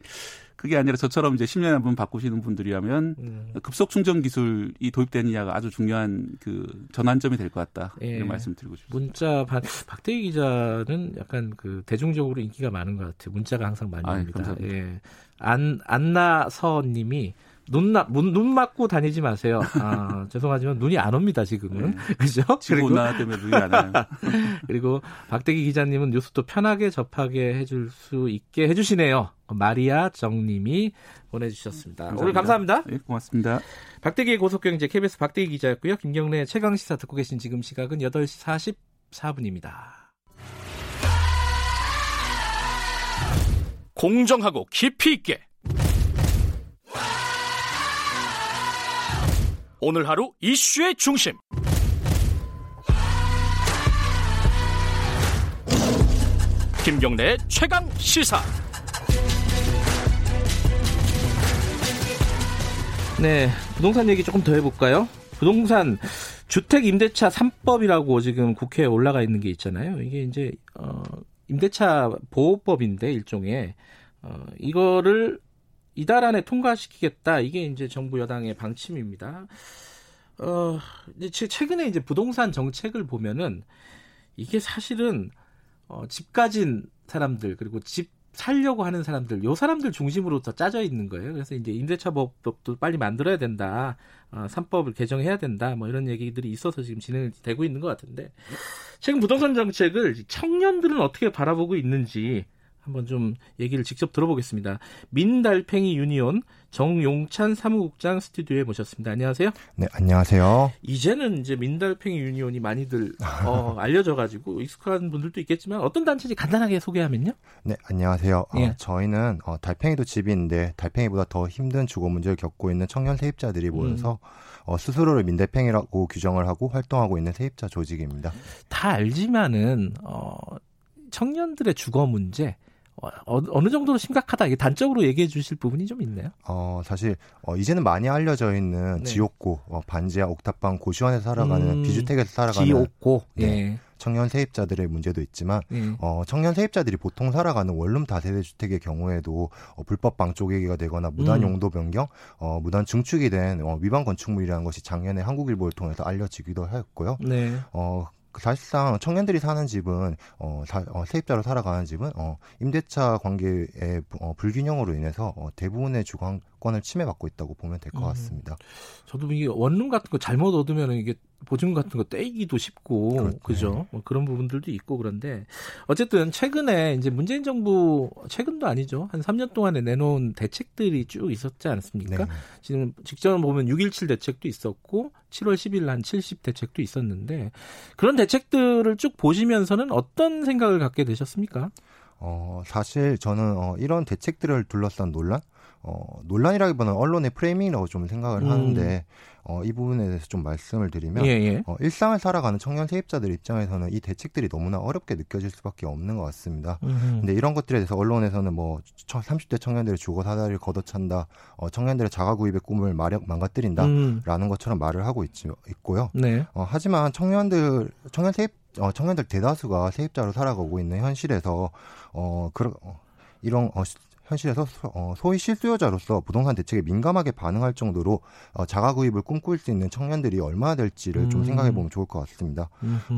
그게 아니라 저처럼 이제 10년에 한 번 바꾸시는 분들이라면 음. 급속 충전 기술이 도입되느냐가 아주 중요한 그 전환점이 될 것 같다. 예. 이런 말씀 드리고 싶습니다. 문자 반, 박대기 기자는 약간 그 대중적으로 인기가 많은 것 같아요. 문자가 항상 많이 옵니다. 예. 안 안나서 님이 눈, 나, 눈, 눈 맞고 다니지 마세요. 아, 죄송하지만 눈이 안 옵니다, 지금은. 그죠? 지구 온난화 때문에 눈이 안 와요. 그리고 박대기 기자님은 뉴스도 편하게 접하게 해줄 수 있게 해주시네요. 마리아 정님이 보내주셨습니다. 오늘 감사합니다. 예, 고맙습니다. 박대기의 고속경제 KBS 박대기 기자였고요. 김경래 최강 시사 듣고 계신 지금 시각은 8시 44분입니다. 공정하고 깊이 있게 오늘 하루 이슈의 중심 김경래의 최강 시사 네, 부동산 얘기 조금 더 해볼까요? 부동산 주택 임대차 3법이라고 지금 국회에 올라가 있는 게 있잖아요. 이게 이제 어, 임대차 보호법인데 일종의 어, 이거를 이달 안에 통과시키겠다. 이게 이제 정부 여당의 방침입니다. 어, 이제 최- 최근에 이제 부동산 정책을 보면은 이게 사실은 어, 집 가진 사람들 그리고 집 살려고 하는 사람들, 요 사람들 중심으로 더 짜져 있는 거예요. 그래서 이제 임대차법도 빨리 만들어야 된다, 어, 3법을 개정해야 된다, 뭐 이런 얘기들이 있어서 지금 진행이 되고 있는 것 같은데 최근 부동산 정책을 청년들은 어떻게 바라보고 있는지 한번 좀 얘기를 직접 들어보겠습니다. 민달팽이 유니온 정용찬 사무국장 스튜디오에 모셨습니다. 안녕하세요. 네, 안녕하세요. 이제는 이제 민달팽이 유니온이 많이들 어, 알려져가지고 익숙한 분들도 있겠지만 어떤 단체인지 간단하게 소개하면요. 네, 안녕하세요. 어, 예. 저희는 어, 달팽이도 집인데 달팽이보다 더 힘든 주거 문제를 겪고 있는 청년 세입자들이 모여서 어, 스스로를 민달팽이라고 규정을 하고 활동하고 있는 세입자 조직입니다. 다 알지만은 어, 청년들의 주거 문제 어, 어느 정도로 심각하다 이게 단적으로 얘기해 주실 부분이 좀 있나요? 어, 사실 어, 이제는 많이 알려져 있는 네. 지옥고, 어, 반지하, 옥탑방, 고시원에서 살아가는 음, 비주택에서 살아가는 지옥고, 네, 예. 청년 세입자들의 문제도 있지만 예. 어, 청년 세입자들이 보통 살아가는 원룸 다세대 주택의 경우에도 어, 불법 방 쪼개기가 되거나 무단 음. 용도 변경, 어, 무단 증축이 된 어, 위반 건축물이라는 것이 작년에 한국일보를 통해서 알려지기도 하였고요. 네. 어, 그 사실상 청년들이 사는 집은 어, 사- 어, 세입자로 살아가는 집은 어, 임대차 관계의 어, 불균형으로 인해서 어, 대부분의 주거 권을 침해받고 있다고 보면 될것 음. 같습니다. 저도 이게 원룸 같은 거 잘못 얻으면 이게 보증금 같은 거 떼기도 쉽고. 그죠 뭐 그런 부분들도 있고 그런데 어쨌든 최근에 이제 문재인 정부 최근도 아니죠 한 3년 동안에 내놓은 대책들이 쭉 있었지 않습니까? 네. 지금 직전 보면 6.17 대책도 있었고 7월 10일 한 70 대책도 있었는데 그런 대책들을 쭉 보시면서는 어떤 생각을 갖게 되셨습니까? 어, 사실 저는 어, 이런 대책들을 둘러싼 논란, 어, 논란이라기보다는 언론의 프레임이라고 좀 생각을 음. 하는데 어, 이 부분에 대해서 좀 말씀을 드리면 예, 예. 어, 일상을 살아가는 청년 세입자들 입장에서는 이 대책들이 너무나 어렵게 느껴질 수밖에 없는 것 같습니다. 음흠. 근데 이런 것들에 대해서 언론에서는 뭐 30대 청년들의 주거 사다리를 걷어찬다, 어, 청년들의 자가 구입의 꿈을 마련, 망가뜨린다라는 음. 것처럼 말을 하고 있지, 있고요. 네. 어, 하지만 청년들 청년 세입 어, 청년들 대다수가 세입자로 살아가고 있는 현실에서 어, 그런 어, 이런 어, 시- 현실에서 소, 어, 소위 실수요자로서 부동산 대책에 민감하게 반응할 정도로 어, 자가 구입을 꿈꿀 수 있는 청년들이 얼마나 될지를 좀 음. 생각해 보면 좋을 것 같습니다.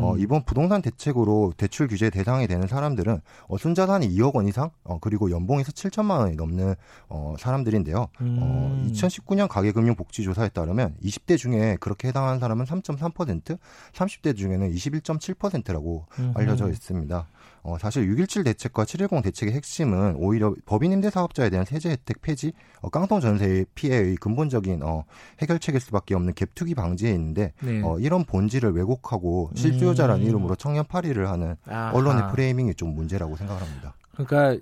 어, 이번 부동산 대책으로 대출 규제 대상이 되는 사람들은 어, 순자산이 2억 원 이상, 어, 그리고 연봉에서 7천만 원이 넘는 어, 사람들인데요. 어, 음. 2019년 가계금융복지조사에 따르면 20대 중에 그렇게 해당하는 사람은 3.3%, 30대 중에는 21.7%라고 음흠. 알려져 있습니다. 어, 사실 6.17 대책과 7.10 대책의 핵심은 오히려 법인 임대 사업자에 대한 세제 혜택 폐지, 어, 깡통 전세의 피해의 근본적인 어, 해결책일 수밖에 없는 갭투기 방지에 있는데 네. 어, 이런 본질을 왜곡하고 실수요자라는 음. 이름으로 청년 파리를 하는 아하. 언론의 프레이밍이 좀 문제라고 생각합니다. 그러니까 아,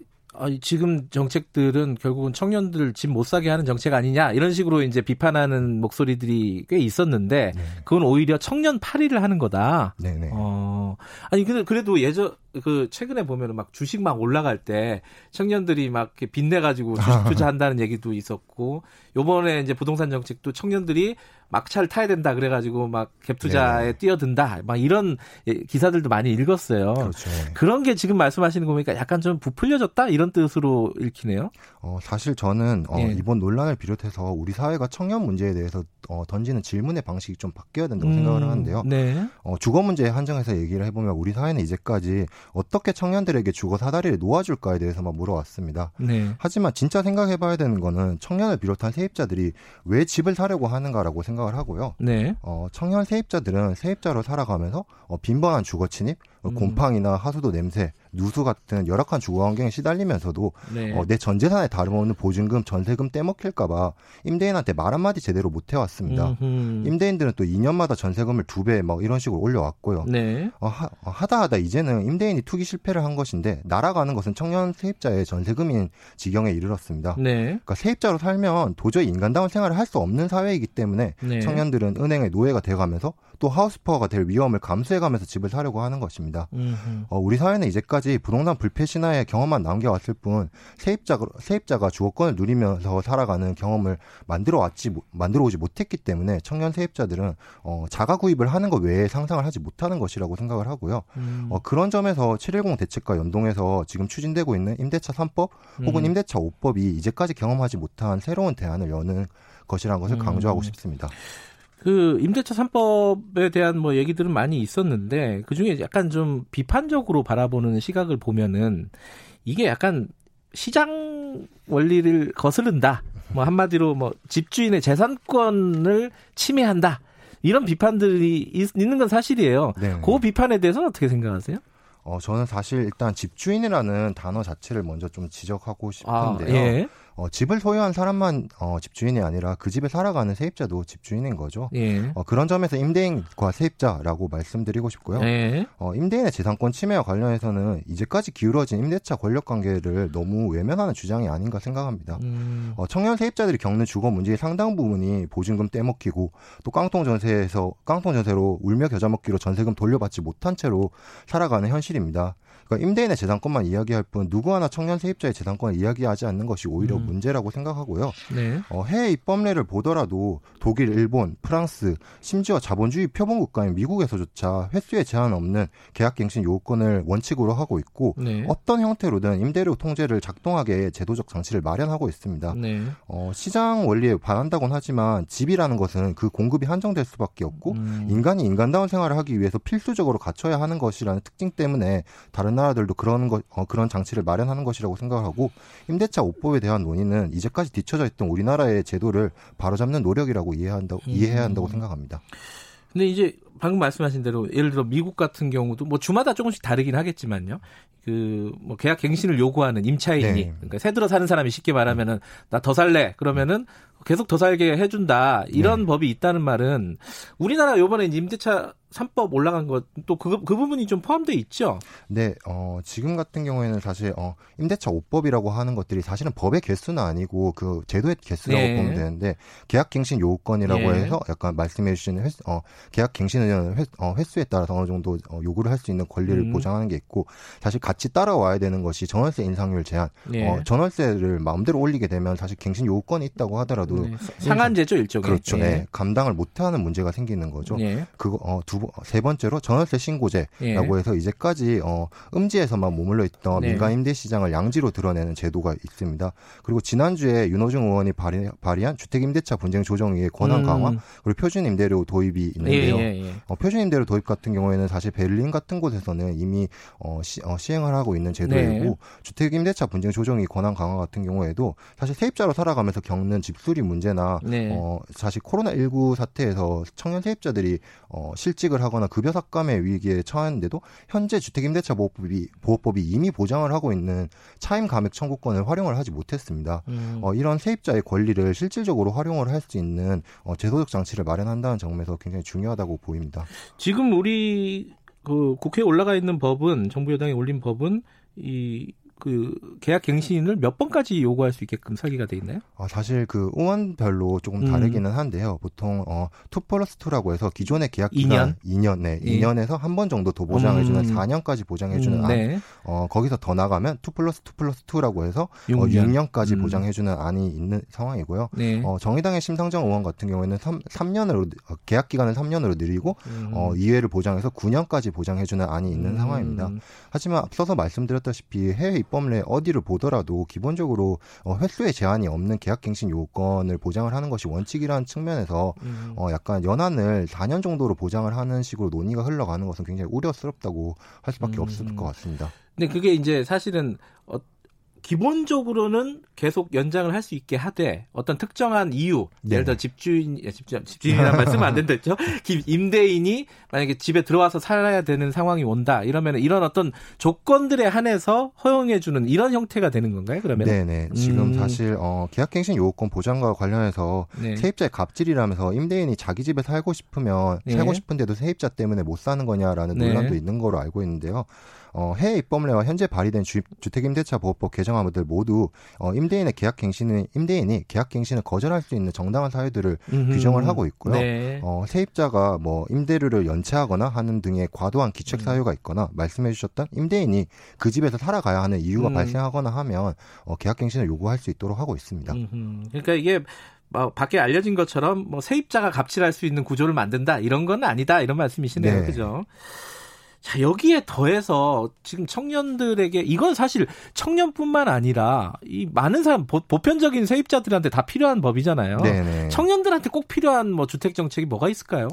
지금 정책들은 결국은 청년들 집 못 사게 하는 정책 아니냐 이런 식으로 이제 비판하는 목소리들이 꽤 있었는데 그건 오히려 청년 파리를 하는 거다. 네 네. 어 아니 근데 그래도 예전 그 최근에 보면은 막 주식 막 올라갈 때 청년들이 막 이렇게 빚내 가지고 주식 투자한다는 얘기도 있었고 요번에 이제 부동산 정책도 청년들이 막차를 타야 된다 그래가지고 막 갭 투자에 뛰어든다 막 이런 예, 기사들도 많이 읽었어요. 그렇죠. 그런 게 지금 말씀하시는 거 보니까 약간 좀 부풀려졌다 이런 뜻으로 읽히네요. 어, 사실 저는 어, 예. 이번 논란을 비롯해서 우리 사회가 청년 문제에 대해서 어, 던지는 질문의 방식이 좀 바뀌어야 된다고 음, 생각을 하는데요. 네. 어, 주거 문제에 한정해서 얘기를 해보면 우리 사회는 이제까지 어떻게 청년들에게 주거 사다리를 놓아줄까에 대해서만 물어왔습니다. 네. 하지만 진짜 생각해봐야 되는 거는 청년을 비롯한 세입자들이 왜 집을 사려고 하는가라고 생각 을 하고요. 네. 어, 청년 세입자들은 세입자로 살아가면서 어, 빈번한 주거 침입, 어, 음. 곰팡이나 하수도 냄새, 누수 같은 열악한 주거 환경에 시달리면서도 네. 어, 내 전 재산에 다름없는 보증금, 전세금 떼먹힐까봐 임대인한테 말 한마디 제대로 못 해왔습니다. 음흠. 임대인들은 또 2년마다 전세금을 두 배 막 이런 식으로 올려왔고요. 네. 어, 하, 다 하다 이제는 임대인이 투기 실패를 한 것인데 날아가는 것은 청년 세입자의 전세금인 지경에 이르렀습니다. 네. 그러니까 세입자로 살면 도저히 인간다운 생활을 할 수 없는 사회이기 때문에 네. 청년들은 은행의 노예가 돼가면서 또 하우스퍼가 될 위험을 감수해가면서 집을 사려고 하는 것입니다. 음흠. 어, 우리 사회는 이제까지 부동산 불패 신화의 경험만 남겨왔을 뿐 세입자가 세입자가 주거권을 누리면서 살아가는 경험을 만들어 왔지 만들어 오지 못했기 때문에 청년 세입자들은 어, 자가 구입을 하는 것 외에 상상을 하지 못하는 것이라고 생각을 하고요. 음. 어, 그런 점에서 710 대책과 연동해서 지금 추진되고 있는 임대차 3법 혹은 음. 임대차 5법이 이제까지 경험하지 못한 새로운 대안을 여는 것이라는 것을 음. 강조하고 싶습니다. 그 임대차 3법에 대한 뭐 얘기들은 많이 있었는데 그 중에 약간 좀 비판적으로 바라보는 시각을 보면은 이게 약간 시장 원리를 거스른다. 뭐 한마디로 뭐 집주인의 재산권을 침해한다. 이런 비판들이 있, 는건 사실이에요. 네. 그 비판에 대해서는 어떻게 생각하세요? 어, 저는 사실 일단 집주인이라는 단어 자체를 먼저 좀 지적하고 아, 싶은데요. 예. 어, 집을 소유한 사람만 어, 집주인이 아니라 그 집에 살아가는 세입자도 집주인인 거죠. 예. 어, 그런 점에서 임대인과 세입자라고 말씀드리고 싶고요. 예. 어, 임대인의 재산권 침해와 관련해서는 이제까지 기울어진 임대차 권력 관계를 너무 외면하는 주장이 아닌가 생각합니다. 음. 어, 청년 세입자들이 겪는 주거 문제의 상당 부분이 보증금 떼먹히고 또 깡통 전세에서 깡통 전세로 울며 겨자 먹기로 전세금 돌려받지 못한 채로 살아가는 현실입니다. 그러니까 임대인의 재산권만 이야기할 뿐 누구 하나 청년 세입자의 재산권을 이야기하지 않는 것이 오히려 음. 문제라고 생각하고요. 네. 어, 해외 입법례를 보더라도 독일, 일본, 프랑스, 심지어 자본주의 표본 국가인 미국에서조차 횟수에 제한 없는 계약갱신 요건을 원칙으로 하고 있고 네. 어떤 형태로든 임대료 통제를 작동하게 제도적 장치를 마련하고 있습니다. 네. 어, 시장 원리에 반한다곤 하지만 집이라는 것은 그 공급이 한정될 수밖에 없고 음. 인간이 인간다운 생활을 하기 위해서 필수적으로 갖춰야 하는 것이라는 특징 때문에 다른 나라들도 그런 것 어, 그런 장치를 마련하는 것이라고 생각하고 임대차 5법에 대한 논의는 이제까지 뒤처져 있던 우리나라의 제도를 바로잡는 노력이라고 이해한다 음. 이해해야 한다고 생각합니다. 근데 이제 방금 말씀하신 대로 예를 들어 미국 같은 경우도 뭐 주마다 조금씩 다르긴 하겠지만요. 그 뭐 계약 갱신을 요구하는 임차인이 네. 그러니까 새 들어 사는 사람이 쉽게 말하면은 나 더 살래 그러면은 계속 더 살게 해준다 이런 법이 있다는 말은 우리나라 요번에 임대차 3법 올라간 것 또 그 그 부분이 좀 포함돼 있죠. 네, 어, 지금 같은 경우에는 사실 어, 임대차 5법이라고 하는 것들이 사실은 법의 개수는 아니고 그 제도의 개수라고 네. 보면 되는데 계약갱신 요건이라고 예. 해서 약간 말씀해주신 횟, 어, 계약갱신은 횟, 어, 횟수에 따라서 어느 정도 어, 요구를 할 수 있는 권리를 음. 보장하는 게 있고 사실 같이 따라와야 되는 것이 전월세 인상률 제한. 예. 어, 전월세를 마음대로 올리게 되면 사실 갱신 요건이 있다고 하더라도 네. 상한제죠 일종의. 그렇죠. 예. 네, 감당을 못하는 문제가 생기는 거죠. 예. 그거 어, 두 번- 세 번째로 전월세 신고제라고 예. 해서 이제까지 어, 음지에서만 머물러 있던 네. 민간 임대 시장을 양지로 드러내는 제도가 있습니다. 그리고 지난주에 윤호중 의원이 발의, 발의한 주택 임대차 분쟁 조정위의 권한 음. 강화 그리고 표준 임대료 도입이 있는데요. 예, 예, 예. 어, 표준 임대료 도입 같은 경우에는 사실 베를린 같은 곳에서는 이미 어, 시, 행을 하고 있는 제도이고 네. 주택 임대차 분쟁 조정위 권한 강화 같은 경우에도 사실 세입자로 살아가면서 겪는 집수리 문제나 네. 어, 사실 코로나 19 사태에서 청년 세입자들이 어, 실직 을 하거나 급여 삭감의 위기에 처했는데도 현재 주택임대차 보호법이, 보호법이 이미 보장을 하고 있는 차임 감액 청구권을 활용을 하지 못했습니다. 음. 어, 이런 세입자의 권리를 실질적으로 활용을 할 수 있는 어, 제도적 장치를 마련한다는 점에서 굉장히 중요하다고 보입니다. 지금 우리 그 국회에 올라가 있는 법은 정부 여당이 올린 법은 이 그 계약 갱신을 몇 번까지 요구할 수 있게끔 설계가 돼 있나요? 어, 사실 그 의원별로 조금 음. 다르기는 한데요. 보통 어, 2 플러스 2라고 해서 기존의 계약 기간 2년, 네, 예. 2년에서 한 번 정도 더 보장해 주는 음. 4년까지 보장해 주는 음, 안. 네. 어, 거기서 더 나가면 2 플러스 2 플러스 2라고 해서 어, 6년. 6년까지 음. 보장해 주는 안이 있는 상황이고요. 네. 어, 정의당의 심상정 의원 같은 경우에는 3, 삼년으로 어, 계약 기간을 3년으로 늘리고 음. 어, 이회를 보장해서 9년까지 보장해 주는 안이 있는 음. 상황입니다. 하지만 앞서서 말씀드렸다시피 해외 입법 내 어디를 보더라도 기본적으로 어, 횟수의 제한이 없는 계약갱신 요건을 보장을 하는 것이 원칙이라는 측면에서 음. 어, 약간 연한을 4년 정도로 보장을 하는 식으로 논의가 흘러가는 것은 굉장히 우려스럽다고 할 수밖에 음. 없을 것 같습니다. 근데 그게 이제 사실은 어, 기본적으로는 계속 연장을 할 수 있게 하되 어떤 특정한 이유 네. 예를 들어 집주인 예, 집주인 집주인이라는 말씀은 안 기- 임대인이 만약에 집에 들어와서 살아야 되는 상황이 온다 이러면 이런 어떤 조건들에 한해서 허용해 주는 이런 형태가 되는 건가요 그러면 네네. 지금 음. 사실 어, 계약갱신 요건 보장과 관련해서 네. 세입자의 갑질이라면서 임대인이 자기 집에 살고 싶으면 네. 살고 싶은데도 세입자 때문에 못 사는 거냐라는 네. 논란도 있는 거로 알고 있는데요. 어, 해외 입법례와 현재 발의된 주, 주택임대차 보호법 개정안들 모두 어, 임대인의 계약갱신은 임대인이 계약갱신을 거절할 수 있는 정당한 사유들을 음흠. 규정을 하고 있고요. 네. 어, 세입자가 뭐 임대료를 연체하거나 하는 등의 과도한 기책 음. 사유가 있거나 말씀해 주셨던 임대인이 그 집에서 살아가야 하는 이유가 음. 발생하거나 하면 어, 계약갱신을 요구할 수 있도록 하고 있습니다. 음흠. 그러니까 이게 뭐 밖에 알려진 것처럼 뭐 세입자가 갑질할 수 있는 구조를 만든다 이런 건 아니다 이런 말씀이시네요, 네. 그죠? 자 여기에 더해서 지금 청년들에게 이건 사실 청년뿐만 아니라 이 많은 사람 보, 보편적인 세입자들한테 다 필요한 법이잖아요. 네네. 청년들한테 꼭 필요한 뭐 주택 정책이 뭐가 있을까요?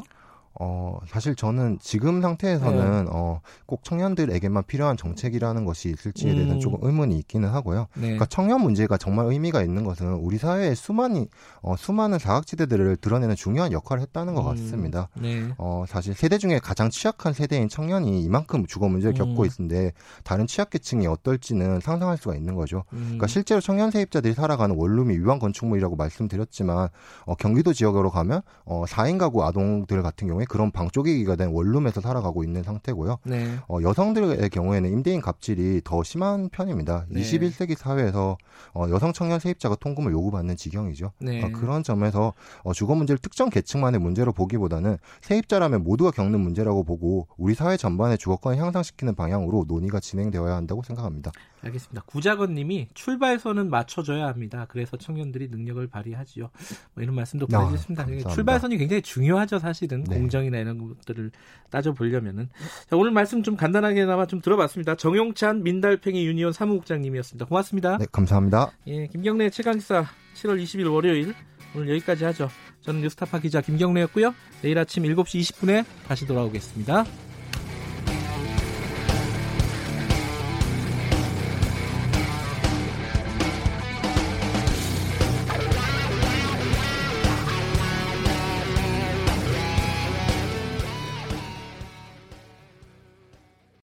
어, 사실 저는 지금 상태에서는 네. 어, 꼭 청년들에게만 필요한 정책이라는 것이 있을지에 대해서는 음. 조금 의문이 있기는 하고요. 네. 그러니까 청년 문제가 정말 의미가 있는 것은 우리 사회에 수많이 어, 수많은 사각지대들을 드러내는 중요한 역할을 했다는 것 음. 같습니다. 네. 어, 사실 세대 중에 가장 취약한 세대인 청년이 이만큼 주거 문제를 겪고 음. 있는데 다른 취약계층이 어떨지는 상상할 수가 있는 거죠. 음. 그러니까 실제로 청년 세입자들이 살아가는 원룸이 위반 건축물이라고 말씀드렸지만 어, 경기도 지역으로 가면 어, 4인 가구 아동들 같은 경우에 그런 방 쪼개기가 된 원룸에서 살아가고 있는 상태고요. 네. 어, 여성들의 경우에는 임대인 갑질이 더 심한 편입니다. 네. 21세기 사회에서 어, 여성 청년 세입자가 통금을 요구받는 지경이죠. 네. 어, 그런 점에서 어, 주거 문제를 특정 계층만의 문제로 보기보다는 세입자라면 모두가 겪는 문제라고 보고 우리 사회 전반의 주거권을 향상시키는 방향으로 논의가 진행되어야 한다고 생각합니다. 알겠습니다. 구자건님이 출발선은 맞춰줘야 합니다. 그래서 청년들이 능력을 발휘하지요. 뭐 이런 말씀도 아, 보내주셨습니다. 감사합니다. 출발선이 굉장히 중요하죠, 사실은 네. 공정이나 이런 것들을 따져 보려면은. 자, 오늘 말씀 좀 간단하게나마 좀 들어봤습니다. 정용찬 민달팽이 유니온 사무국장님이었습니다. 고맙습니다. 네, 감사합니다. 예, 김경래 최강기사 7월 20일 월요일 오늘 여기까지 하죠. 저는 뉴스타파 기자 김경래였고요. 내일 아침 7시 20분에 다시 돌아오겠습니다.